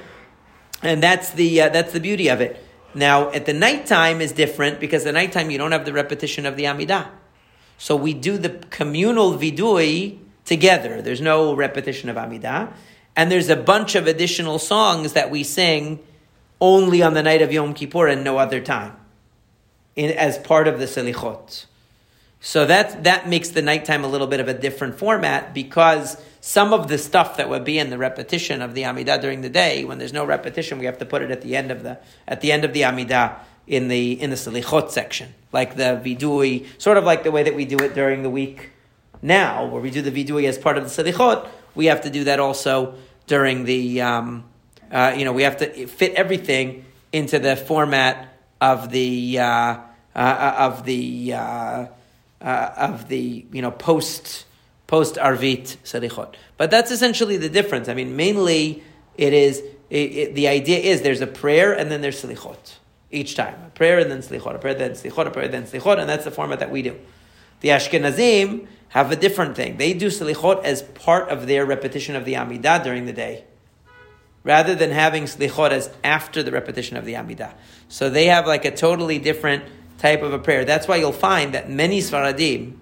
And that's the, uh, that's the beauty of it. Now, at the nighttime is different because the nighttime you don't have the repetition of the Amidah. So we do the communal vidui together. There's no repetition of Amidah. And there's a bunch of additional songs that we sing only on the night of Yom Kippur and no other time, in, as part of the Selichot. So that that makes the nighttime a little bit of a different format because some of the stuff that would be in the repetition of the Amidah during the day, when there's no repetition, we have to put it at the end of the at the end of the Amidah in the in the Selichot section, like the Vidui, sort of like the way that we do it during the week now, where we do the Vidui as part of the Selichot. We have to do that also during the um, uh, you know, we have to fit everything into the format of the uh, uh, uh of the uh, of the you know post post arvit selichot. But that's essentially the difference. I mean, mainly it is it, it, the idea is there's a prayer and then there's slichot each time. A prayer and then slichot, a prayer then slichot, a prayer then slichot, and that's the format that we do. The Ashkenazim have a different thing. They do slichot as part of their repetition of the Amidah during the day, rather than having slichot as after the repetition of the Amidah. So they have like a totally different type of a prayer. That's why you'll find that many Sfaradim,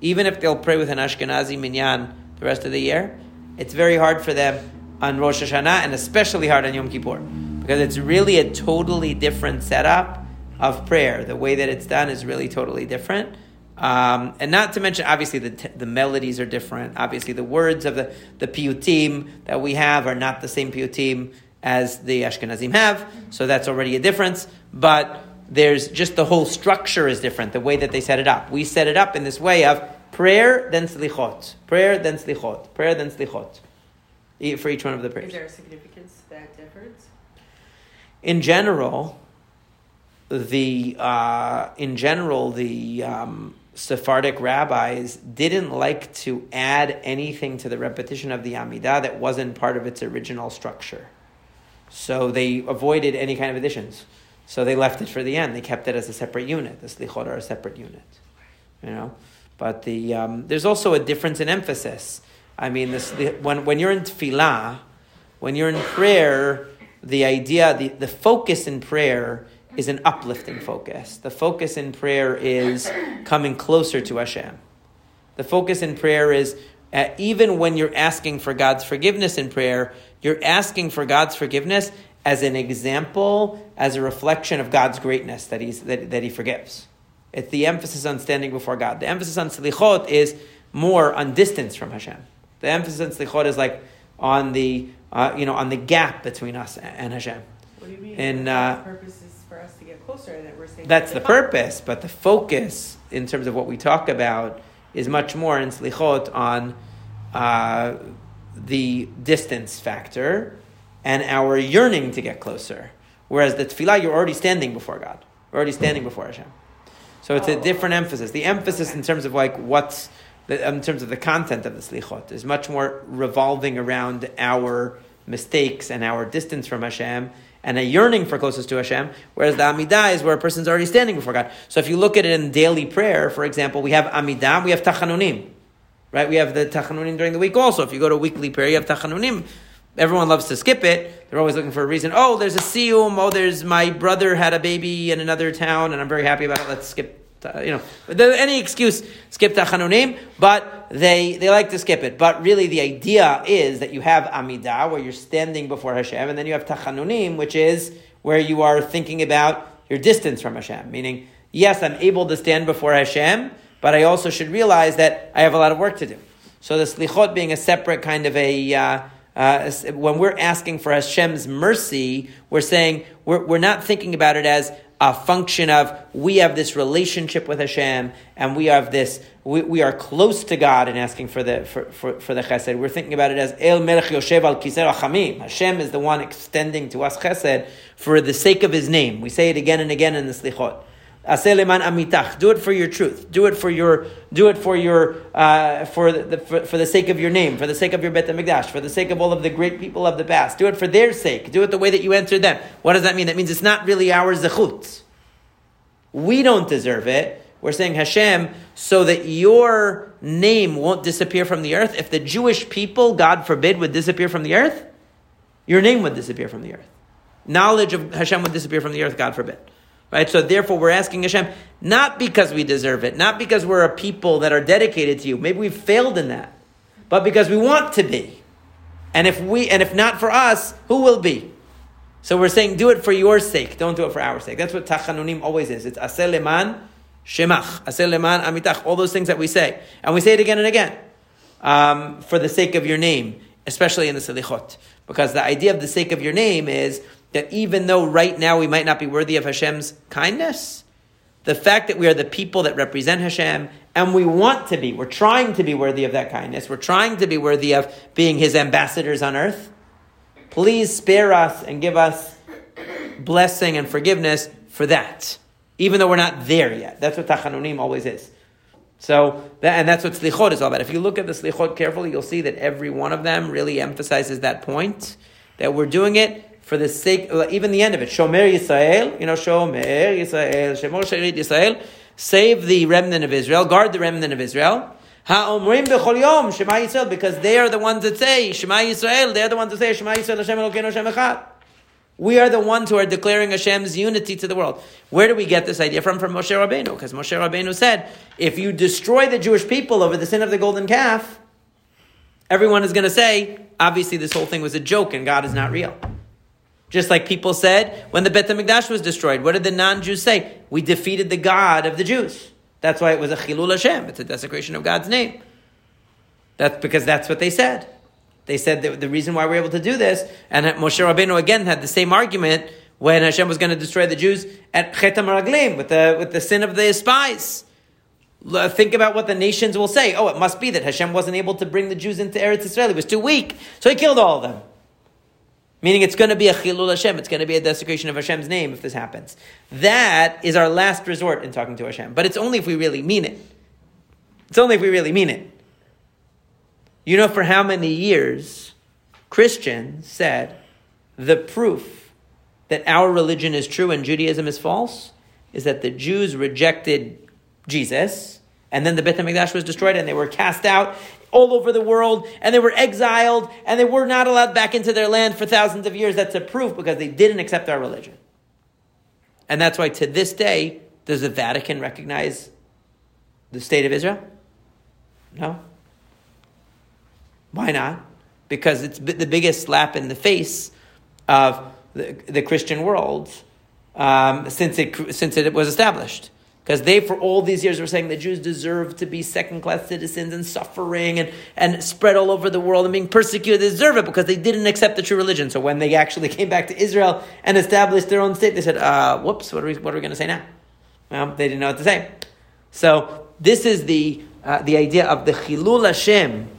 even if they'll pray with an Ashkenazi minyan the rest of the year, it's very hard for them on Rosh Hashanah and especially hard on Yom Kippur because it's really a totally different setup of prayer. The way that it's done is really totally different. Um, and not to mention, obviously, the, t- the melodies are different. Obviously, the words of the, the piyutim that we have are not the same piyutim as the Ashkenazim have, so that's already a difference. But there's just the whole structure is different, the way that they set it up. We set it up in this way of prayer, then slichot. Prayer, then slichot. Prayer, then slichot. For each one of the prayers. Is there a significance to that difference? In general, the uh, in general the um, Sephardic rabbis didn't like to add anything to the repetition of the Amidah that wasn't part of its original structure. So they avoided any kind of additions. So they left it for the end. They kept it as a separate unit. The slichot are a separate unit, you know. But the um, there's also a difference in emphasis. I mean, this, the, when when you're in tefillah, when you're in prayer, the idea, the, the focus in prayer is an uplifting focus. The focus in prayer is coming closer to Hashem. The focus in prayer is uh, even when you're asking for God's forgiveness in prayer, you're asking for God's forgiveness as an example, as a reflection of God's greatness that, he's, that, that He forgives. It's the emphasis on standing before God. The emphasis on slichot is more on distance from Hashem. The emphasis on slichot is like on the uh, you know on the gap between us and Hashem. What do you mean? And, the uh, purpose is for us to get closer. That we're saying That's the purpose, but the focus in terms of what we talk about is much more in slichot on uh, the distance factor and our yearning to get closer. Whereas the tefillah, you're already standing before God. You're already standing before Hashem. So it's a different emphasis. The emphasis in terms of like what's Um, in terms of the content of the slichot is much more revolving around our mistakes and our distance from Hashem and a yearning for closest to Hashem, whereas the Amidah is where a person's already standing before God. So if you look at it in daily prayer, for example, we have Amidah, we have Tachanunim, right? We have the Tachanunim during the week also. If you go to weekly prayer, you have Tachanunim. Everyone loves to skip it. They're always looking for a reason. Oh, there's a siyum. Oh, there's my brother had a baby in another town, and I'm very happy about it. Let's skip. Uh, you know, any excuse, skip tachanunim, but they, they like to skip it. But really, the idea is that you have amidah, where you're standing before Hashem, and then you have tachanunim, which is where you are thinking about your distance from Hashem. Meaning, yes, I'm able to stand before Hashem, but I also should realize that I have a lot of work to do. So the slichot being a separate kind of a uh, uh, when we're asking for Hashem's mercy, we're saying we're, we're not thinking about it as a function of we have this relationship with Hashem and we have this we, we are close to God and asking for the for, for, for the chesed. We're thinking about it as El Melech Yoshev al Kisei Rachamim. Hashem is the one extending to us chesed for the sake of His name. We say it again and again in the slichot. Aseleman amitach. Do it for your truth. Do it for your. Do it for your. Uh, for the for, for, the sake of your name. For the sake of your bet Hamikdash. For the sake of all of the great people of the past. Do it for their sake. Do it the way that you answered them. What does that mean? That means it's not really our zechut. We don't deserve it. We're saying Hashem, so that your name won't disappear from the earth. If the Jewish people, God forbid, would disappear from the earth, your name would disappear from the earth. Knowledge of Hashem would disappear from the earth, God forbid. Right? So therefore we're asking Hashem, not because we deserve it, not because we're a people that are dedicated to you. Maybe we've failed in that. But because we want to be. And if we and if not for us, who will be? So we're saying do it for your sake, don't do it for our sake. That's what tachanunim always is. It's asel leman shemach, asel leman amitach, all those things that we say. And we say it again and again. Um, for the sake of your name, especially in the selichot. Because the idea of the sake of your name is that even though right now we might not be worthy of Hashem's kindness, the fact that we are the people that represent Hashem and we want to be, we're trying to be worthy of that kindness, we're trying to be worthy of being His ambassadors on earth, please spare us and give us blessing and forgiveness for that, even though we're not there yet. That's what Tachanunim always is. So, that, and that's what Slichot is all about. If you look at the Slichot carefully, you'll see that every one of them really emphasizes that point that we're doing it for the sake, even the end of it, Shomer Yisrael, you know, Shomer Yisrael, Shemor Sherit Yisrael, save the remnant of Israel, guard the remnant of Israel. Ha'omrim b'chol yom Shema Yisrael, because they are the ones that say Shema Yisrael. They're the ones that say Shema Yisrael Hashem Elokeinu Hashem Echad. We are the ones who are declaring Hashem's unity to the world. Where do we get this idea from? From Moshe Rabbeinu, because Moshe Rabbeinu said, if you destroy the Jewish people over the sin of the golden calf, everyone is going to say, obviously this whole thing was a joke and God is not real. Just like people said when the Bet HaMikdash was destroyed, what did the non-Jews say? We defeated the God of the Jews. That's why it was a Chilul Hashem. It's a desecration of God's name. That's because that's what they said. They said that the reason why we're able to do this, and Moshe Rabbeinu again had the same argument when Hashem was going to destroy the Jews at Chet HaMeraglim, with the, with the sin of the spies. Think about what the nations will say. Oh, it must be that Hashem wasn't able to bring the Jews into Eretz Israel. He was too weak. So he killed all of them. Meaning it's going to be a chilul Hashem. It's going to be a desecration of Hashem's name if this happens. That is our last resort in talking to Hashem. But it's only if we really mean it. It's only if we really mean it. You know, for how many years Christians said the proof that our religion is true and Judaism is false is that the Jews rejected Jesus, and then the Beit HaMikdash was destroyed and they were cast out all over the world and they were exiled and they were not allowed back into their land for thousands of years. That's a proof because they didn't accept our religion. And that's why to this day, does the Vatican recognize the state of Israel? No. Why not? Because it's the biggest slap in the face of the, the Christian world um, since, it, since it was established. Because they, for all these years, were saying that Jews deserve to be second class citizens and suffering and, and spread all over the world and being persecuted. They deserve it because they didn't accept the true religion. So when they actually (laughs) came back to Israel and established their own state, they said, uh, whoops, what are we, we going to say now? Well, they didn't know what to say. So this is the, uh, the idea of the Chilul Hashem.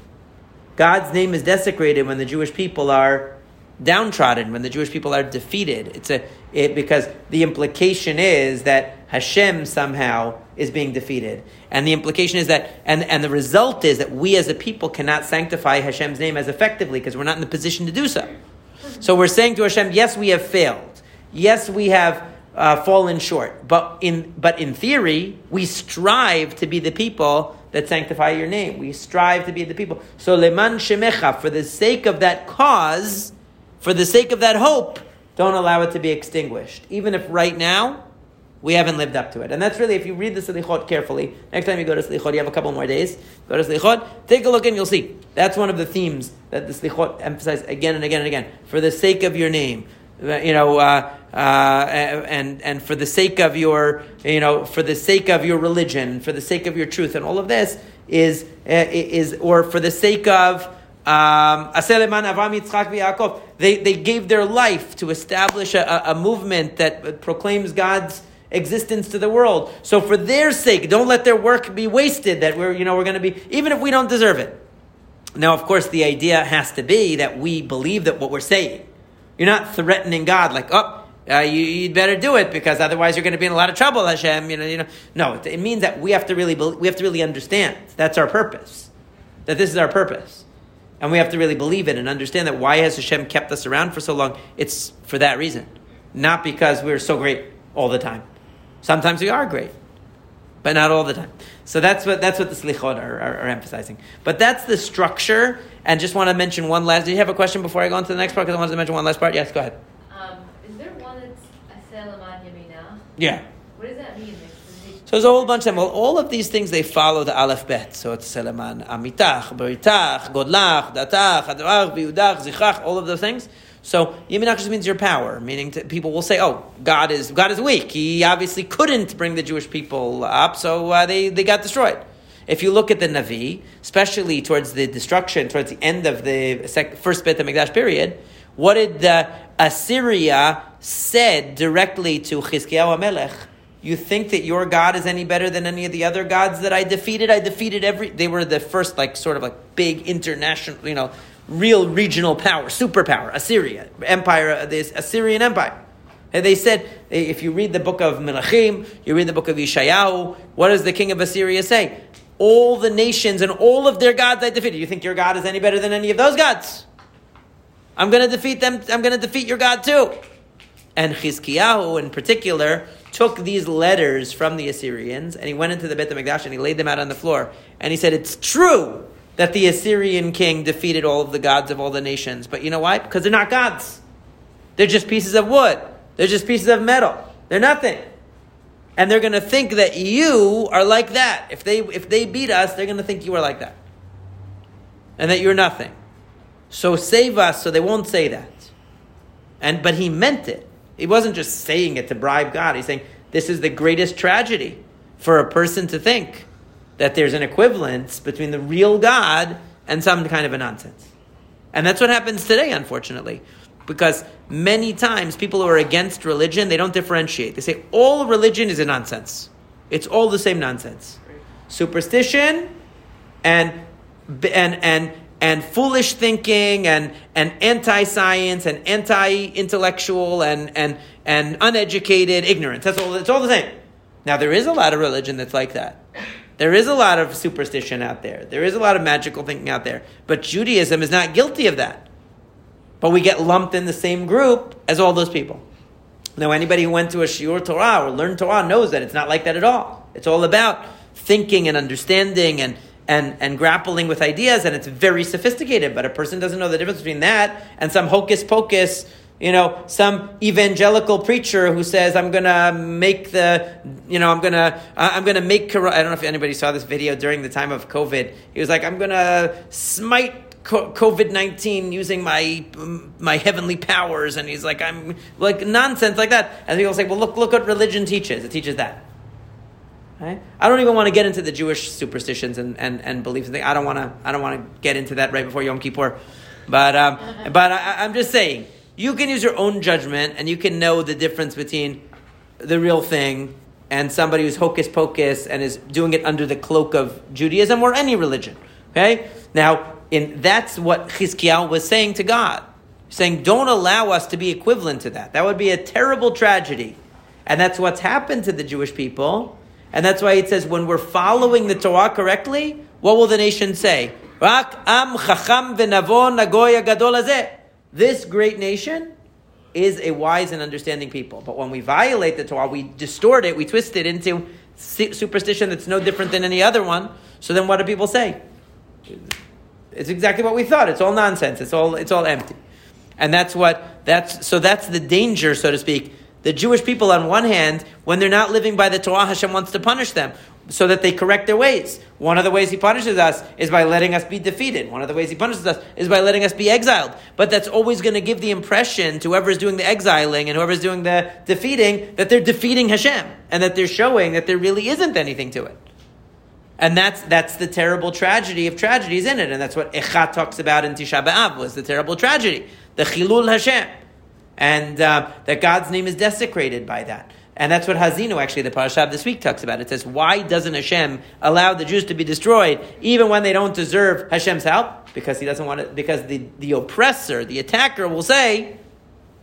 God's name is desecrated when the Jewish people are downtrodden, when the Jewish people are defeated. It's a, it, because the implication is that Hashem somehow is being defeated. And the implication is that, and, and the result is that we as a people cannot sanctify Hashem's name as effectively because we're not in the position to do so. So we're saying to Hashem, yes, we have failed. Yes, we have uh, fallen short. But in, but in theory, we strive to be the people that sanctify your name. We strive to be the people. So leman shemecha, for the sake of that cause, for the sake of that hope, don't allow it to be extinguished. Even if right now, we haven't lived up to it. And that's really, if you read the Slichot carefully, next time you go to Slichot, you have a couple more days, go to Slichot, take a look and you'll see. That's one of the themes that the Slichot emphasize again and again and again. For the sake of your name, uh, you know, uh, uh, and, and for the sake of your, you know, for the sake of your religion, for the sake of your truth, and all of this is, uh, is or for the sake of, um, they, they gave their life to establish a, a movement that proclaims God's existence to the world. So for their sake, don't let their work be wasted that we're, you know, we're going to be, even if we don't deserve it. Now, of course, the idea has to be that we believe that what we're saying. You're not threatening God like, oh, uh, you, would better do it because otherwise you're going to be in a lot of trouble, Hashem. You know, you know. No, it, it means that we have to really, we have to really understand that's our purpose. That this is our purpose. And we have to really believe it and understand that why has Hashem kept us around for so long? It's for that reason. Not because we're so great all the time. Sometimes we are great, but not all the time. So that's what that's what the slichot are, are, are, emphasizing. But that's the structure. And just want to mention one last. Do you have a question before I go on to the next part? Because I wanted to mention one last part. Yes, go ahead. Um, is there one that's yamina? Yeah. What does that mean? So there's a whole bunch of them. Well, all of these things they follow the aleph bet. So it's selaman amitach, beritach, godlach, datach, adarach, biudach, zichach, all of those things. So Yeminach just means your power, meaning to, people will say, "Oh, God is God is weak. He obviously couldn't bring the Jewish people up, so uh, they they got destroyed." If you look at the Navi, especially towards the destruction, towards the end of the first Beit Hamikdash period, what did the Assyria said directly to Chizkiyahu Melech? You think that your God is any better than any of the other gods that I defeated? I defeated every. They were the first, like, sort of like big international, you know, real regional power, superpower, Assyria, empire, uh, this Assyrian empire. And they said, if you read the book of Melachim, you read the book of Yeshayahu, what does the king of Assyria say? All the nations and all of their gods I defeated. You think your God is any better than any of those gods? I'm going to defeat them. I'm going to defeat your God too. And Chizkiyahu, in particular, took these letters from the Assyrians and he went into the Beit HaMikdash and he laid them out on the floor. And he said, It's true that the Assyrian king defeated all of the gods of all the nations. But you know why? Because they're not gods. They're just pieces of wood. They're just pieces of metal. They're nothing. And they're going to think that you are like that. If they, if they beat us, they're going to think you are like that. And that you're nothing. So save us so they won't say that. And, but he meant it. He wasn't just saying it to bribe God. He's saying, this is the greatest tragedy for a person to think that there's an equivalence between the real God and some kind of a nonsense. And that's what happens today, unfortunately. Because many times people who are against religion, they don't differentiate. They say all religion is a nonsense. It's all the same nonsense. Superstition and and and and foolish thinking and, and anti-science and anti-intellectual and, and, and uneducated ignorance. That's all, it's all the same. Now, there is a lot of religion that's like that. There is a lot of superstition out there. There is a lot of magical thinking out there. But Judaism is not guilty of that. But we get lumped in the same group as all those people. Now, anybody who went to a Shiur Torah or learned Torah knows that it's not like that at all. It's all about thinking and understanding and, and, and grappling with ideas, and it's very sophisticated. But a person doesn't know the difference between that and some hocus pocus, you know, some evangelical preacher who says, "I'm gonna make the, you know, I'm gonna, uh, I'm gonna make." I don't know if anybody saw this video during the time of COVID. He was like, "I'm gonna smite." COVID nineteen using my my heavenly powers, and he's like, I'm like nonsense like that. And people say, well, look, look what religion teaches. It teaches that. I don't even want to get into the Jewish superstitions and, and, and beliefs. I don't want to. I don't want to get into that right before Yom Kippur. But um, (laughs) but I, I'm just saying you can use your own judgment and you can know the difference between the real thing and somebody who's hocus pocus and is doing it under the cloak of Judaism or any religion. Okay. Now, in that's what Chizkiyahu was saying to God, saying, "Don't allow us to be equivalent to that. That would be a terrible tragedy." And that's what's happened to the Jewish people and that's why it says when we're following the Torah correctly, what will the nation say? This great nation is a wise and understanding people. But when we violate the Torah, we distort it, we twist it into superstition that's no different than any other one. So then what do people say? It's exactly what we thought. It's all nonsense. It's all, it's all empty. And that's what, that's, so that's the danger, so to speak, the Jewish people, on one hand, when they're not living by the Torah, Hashem wants to punish them so that they correct their ways. One of the ways He punishes us is by letting us be defeated. One of the ways He punishes us is by letting us be exiled. But that's always going to give the impression to whoever is doing the exiling and whoever is doing the defeating that they're defeating Hashem and that they're showing that there really isn't anything to it. And that's, that's the terrible tragedy of tragedies in it. And that's what Eicha talks about in Tisha B'Av, was the terrible tragedy. The Chilul Hashem and uh, that God's name is desecrated by that. And that's what Haazinu, actually, the parasha this week talks about. It says, why doesn't Hashem allow the Jews to be destroyed even when they don't deserve Hashem's help? Because he doesn't want it, because the, the oppressor, the attacker will say,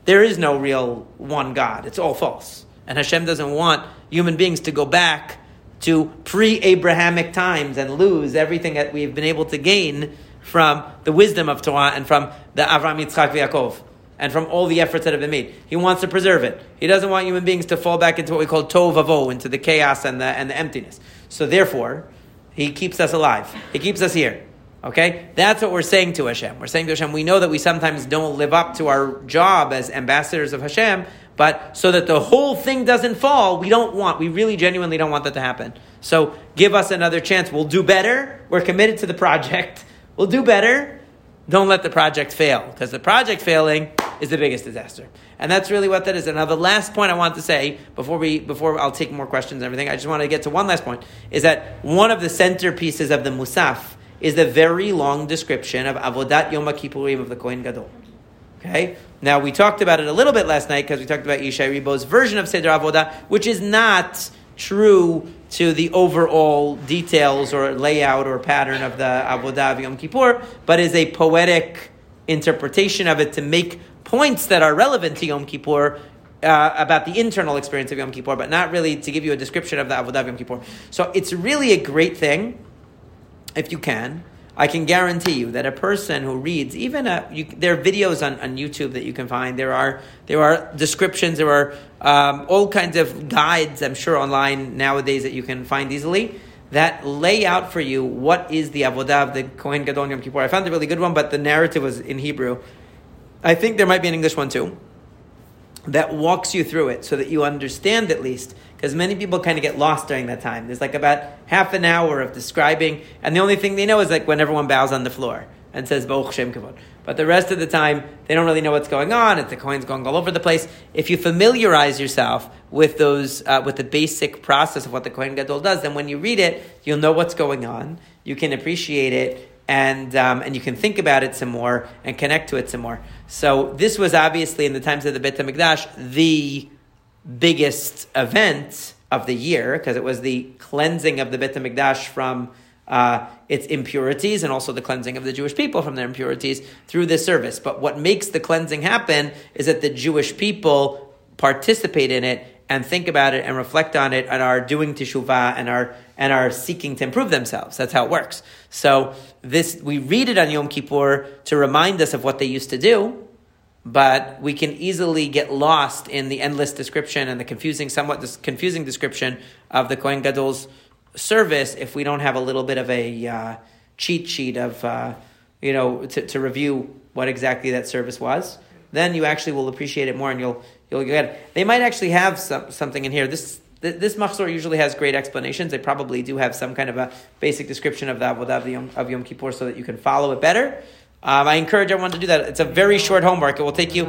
there is no real one God. It's all false. And Hashem doesn't want human beings to go back to pre-Abrahamic times and lose everything that we've been able to gain from the wisdom of Torah and from the Avram Yitzchak Yaakov and from all the efforts that have been made. He wants to preserve it. He doesn't want human beings to fall back into what we call tov into the chaos and the, and the emptiness. So therefore, he keeps us alive. He keeps us here. Okay? That's what we're saying to Hashem. We're saying to Hashem, we know that we sometimes don't live up to our job as ambassadors of Hashem, but so that the whole thing doesn't fall, we don't want, we really genuinely don't want that to happen. So give us another chance. We'll do better. We're committed to the project. We'll do better. Don't let the project fail, because the project failing is the biggest disaster. And that's really what that is. And now the last point I want to say before we before I'll take more questions and everything, I just want to get to one last point, is that one of the centerpieces of the Musaf is the very long description of Avodat Yom Kippurim of the Kohen Gadol. Okay? Now we talked about it a little bit last night because we talked about Yishai Ribo's version of Seder Avodah, which is not true to the overall details or layout or pattern of the Avodah Yom Kippur, but is a poetic interpretation of it to make points that are relevant to Yom Kippur uh, about the internal experience of Yom Kippur, but not really to give you a description of the Avodah Yom Kippur. So it's really a great thing, if you can. I can guarantee you that a person who reads, even a, you, there are videos on, on YouTube that you can find. There are there are descriptions. There are um, all kinds of guides. I'm sure online nowadays that you can find easily that lay out for you what is the avodah of the Kohen Gadol Yom Kippur. I found a really good one, but the narrative was in Hebrew. I think there might be an English one too that walks you through it so that you understand at least because many people kind of get lost during that time there's like about half an hour of describing and the only thing they know is like when everyone bows on the floor and says Shem Kavod. But the rest of the time, they don't really know what's going on. It's the coins going all over the place. If you familiarize yourself with those, uh, with the basic process of what the Kohen Gadol does, then when you read it, you'll know what's going on. You can appreciate it, and um, and you can think about it some more and connect to it some more. So this was obviously in the times of the Beit Hamikdash the biggest event of the year because it was the cleansing of the Beit Hamikdash from uh, its impurities and also the cleansing of the Jewish people from their impurities through this service. But what makes the cleansing happen is that the Jewish people participate in it and think about it and reflect on it and are doing teshuvah and are and are seeking to improve themselves. That's how it works. So this we read it on Yom Kippur to remind us of what they used to do, but we can easily get lost in the endless description and the confusing, somewhat confusing description of the Kohen Gadol's service if we don't have a little bit of a uh, cheat sheet of, uh, you know, to, to review what exactly that service was. Then you actually will appreciate it more, and you'll you'll get. They might actually have some, something in here. This this machzor usually has great explanations. They probably do have some kind of a basic description of the avodah of Yom, of Yom Kippur so that you can follow it better. Um, I encourage everyone to do that. It's a very short homework. It will take you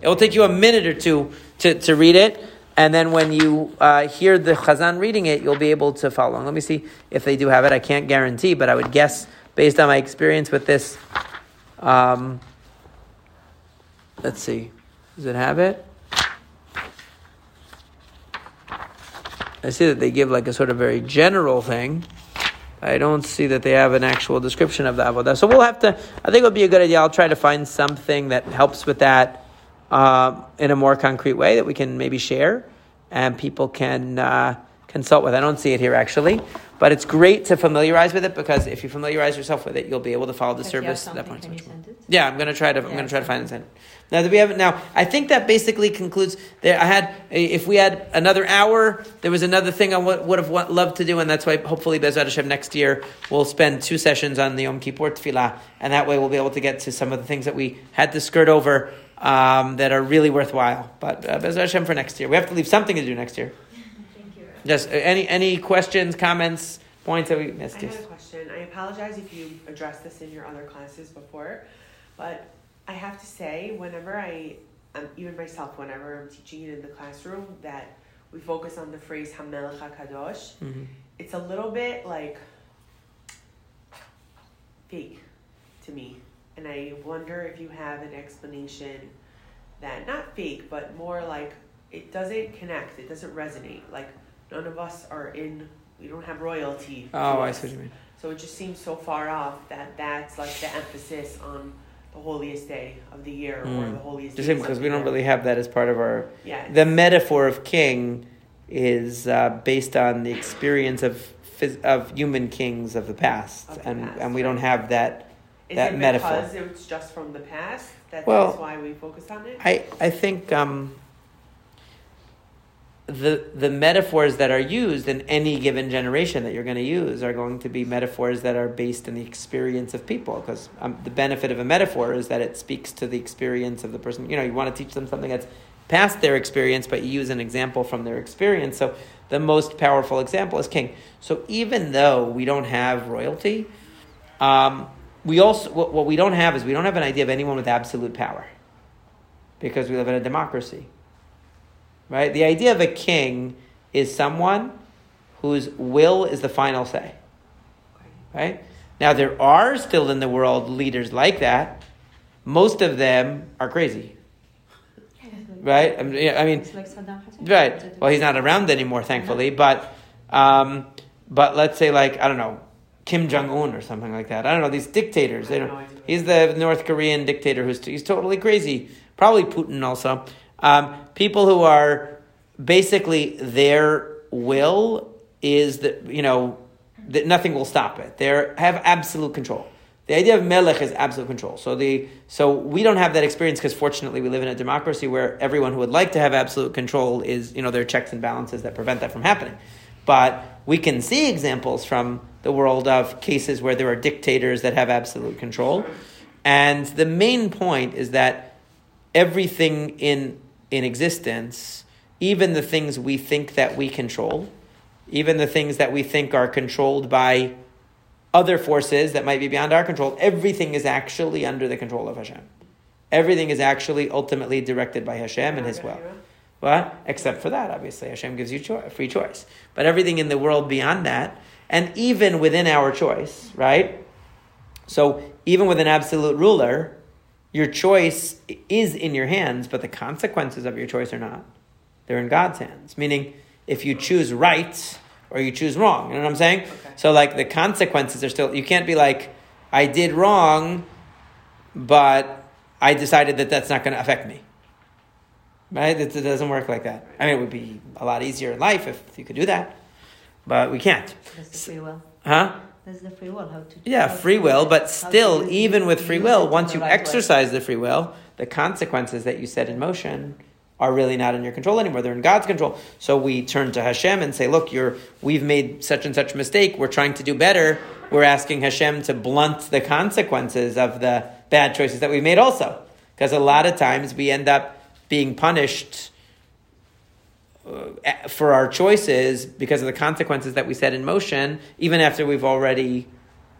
it will take you a minute or two to, to read it. And then when you uh, hear the Chazan reading it, you'll be able to follow. Let me see if they do have it. I can't guarantee, but I would guess based on my experience with this. Um, let's see. Does it have it? I see that they give like a sort of very general thing. I don't see that they have an actual description of the avodah. So we'll have to. I think it would be a good idea. I'll try to find something that helps with that uh, in a more concrete way that we can maybe share and people can uh, consult with. I don't see it here actually, but it's great to familiarize with it because if you familiarize yourself with it, you'll be able to follow the If service at that point. something, so can much you more. send it? Yeah, I'm gonna try to. I'm Yeah, gonna try to find it. Now that we have it now, I think that basically concludes. There, I had if we had another hour, there was another thing I would, would have wa- loved to do, and that's why hopefully Bezrat Hashem next year we'll spend two sessions on the Yom Kippur Tefillah, and that way we'll be able to get to some of the things that we had to skirt over um, that are really worthwhile. But uh, Bezrat Hashem for next year, we have to leave something to do next year. Thank you. Just uh, any any questions, comments, points that we missed? I Yes. a question. I apologize if you addressed this in your other classes before, but I have to say, whenever I, um, even myself, whenever I'm teaching it in the classroom, that we focus on the phrase Hamelech HaKadosh, Mhm. it's a little bit like fake to me. And I wonder if you have an explanation that, not fake, but more like it doesn't connect, it doesn't resonate. Like none of us are in, we don't have royalty. Oh, I see what you mean. So it just seems so far off that that's like the emphasis on the holiest day of the year or Mm. the holiest Just because we don't really have that as part of our. Yeah. The metaphor of king is uh, based on the experience of phys- of human kings of the past, Of the and past, and we don't have that. Is that it metaphor. because it's just from the past? That Well- that's why we focus on it? I I think um, the the metaphors that are used in any given generation that you're going to use are going to be metaphors that are based in the experience of people because um, the benefit of a metaphor is that it speaks to the experience of the person. You know you want to teach them something that's past their experience but you use an example from their experience. So the most powerful example is king. So even though we don't have royalty um, we also what, what we don't have is we don't have an idea of anyone with absolute power because we live in a democracy. Right? The idea of a king is someone whose will is the final say. Right? Now, there are still in the world leaders like that. Most of them are crazy. Right? I mean, I mean Right. Well, he's not around anymore, thankfully. But, um, but let's say like I don't know, Kim Jong Un or something like that. I don't know these dictators. They don't. He's the North Korean dictator who's he's totally crazy. Probably Putin also. Um, people who are basically their will is that you know that nothing will stop it. They have absolute control. The idea of melech is absolute control. So the so we don't have that experience because fortunately we live in a democracy where everyone who would like to have absolute control is you know there are checks and balances that prevent that from happening. But we can see examples from the world of cases where there are dictators that have absolute control. And the main point is that everything in in existence, even the things we think that we control, even the things that we think are controlled by other forces that might be beyond our control, everything is actually under the control of Hashem. Everything is actually ultimately directed by Hashem and His will. What? Except for that, obviously. Hashem gives you cho- free choice. But everything in the world beyond that, and even within our choice, right? So even with an absolute ruler, your choice is in your hands, but the consequences of your choice are not. They're in God's hands. Meaning, if you choose right or you choose wrong, you know what I'm saying? Okay. So, like, the consequences are still, you can't be like, I did wrong, but I decided that that's not going to affect me. Right? It, it doesn't work like that. I mean, it would be a lot easier in life if you could do that, but we can't. The free will. Huh? That's the free will. How to Yeah, free will, but still, even with free will, once you right way. exercise the free will, the consequences that you set in motion are really not in your control anymore. They're in God's control. So we turn to Hashem and say, "Look, you're we've made such and such mistake. We're trying to do better. We're asking Hashem to blunt the consequences of the bad choices that we've made also, because a lot of times we end up being punished." Uh, For our choices, because of the consequences that we set in motion, even after we've already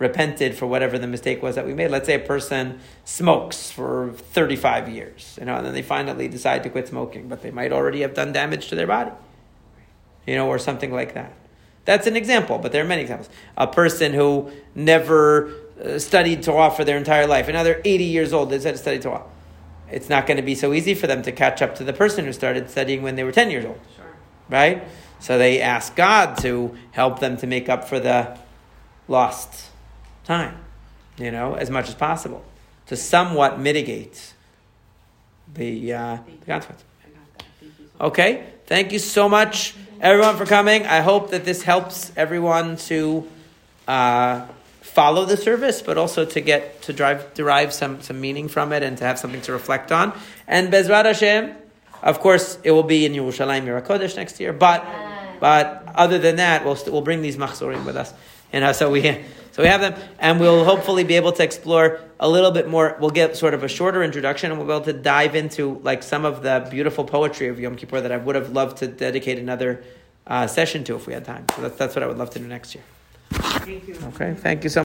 repented for whatever the mistake was that we made. Let's say a person smokes for 35 years, you know, and then they finally decide to quit smoking, but they might already have done damage to their body, you know, or something like that. That's an example, but there are many examples. A person who never uh, studied Torah for their entire life, and now they're 80 years old, they to study Torah. It's not going to be so easy for them to catch up to the person who started studying when they were 10 years old Sure. right? So they ask God to help them to make up for the lost time, you know, as much as possible, to somewhat mitigate the, uh, the consequence. I got that. Thank so. Okay, thank you so much, everyone, for coming. I hope that this helps everyone to uh, follow the service, but also to get to drive derive some some meaning from it and to have something to reflect on. And Bezrat Hashem, of course, it will be in Yerushalayim Ir HaKodesh next year. But but other than that, we'll st- we'll bring these machzorim with us. You know, so we (laughs) so we have them, and we'll hopefully be able to explore a little bit more. We'll get sort of a shorter introduction, and we'll be able to dive into like some of the beautiful poetry of Yom Kippur that I would have loved to dedicate another uh, session to if we had time. So that's that's what I would love to do next year. Thank you. Okay, thank you so.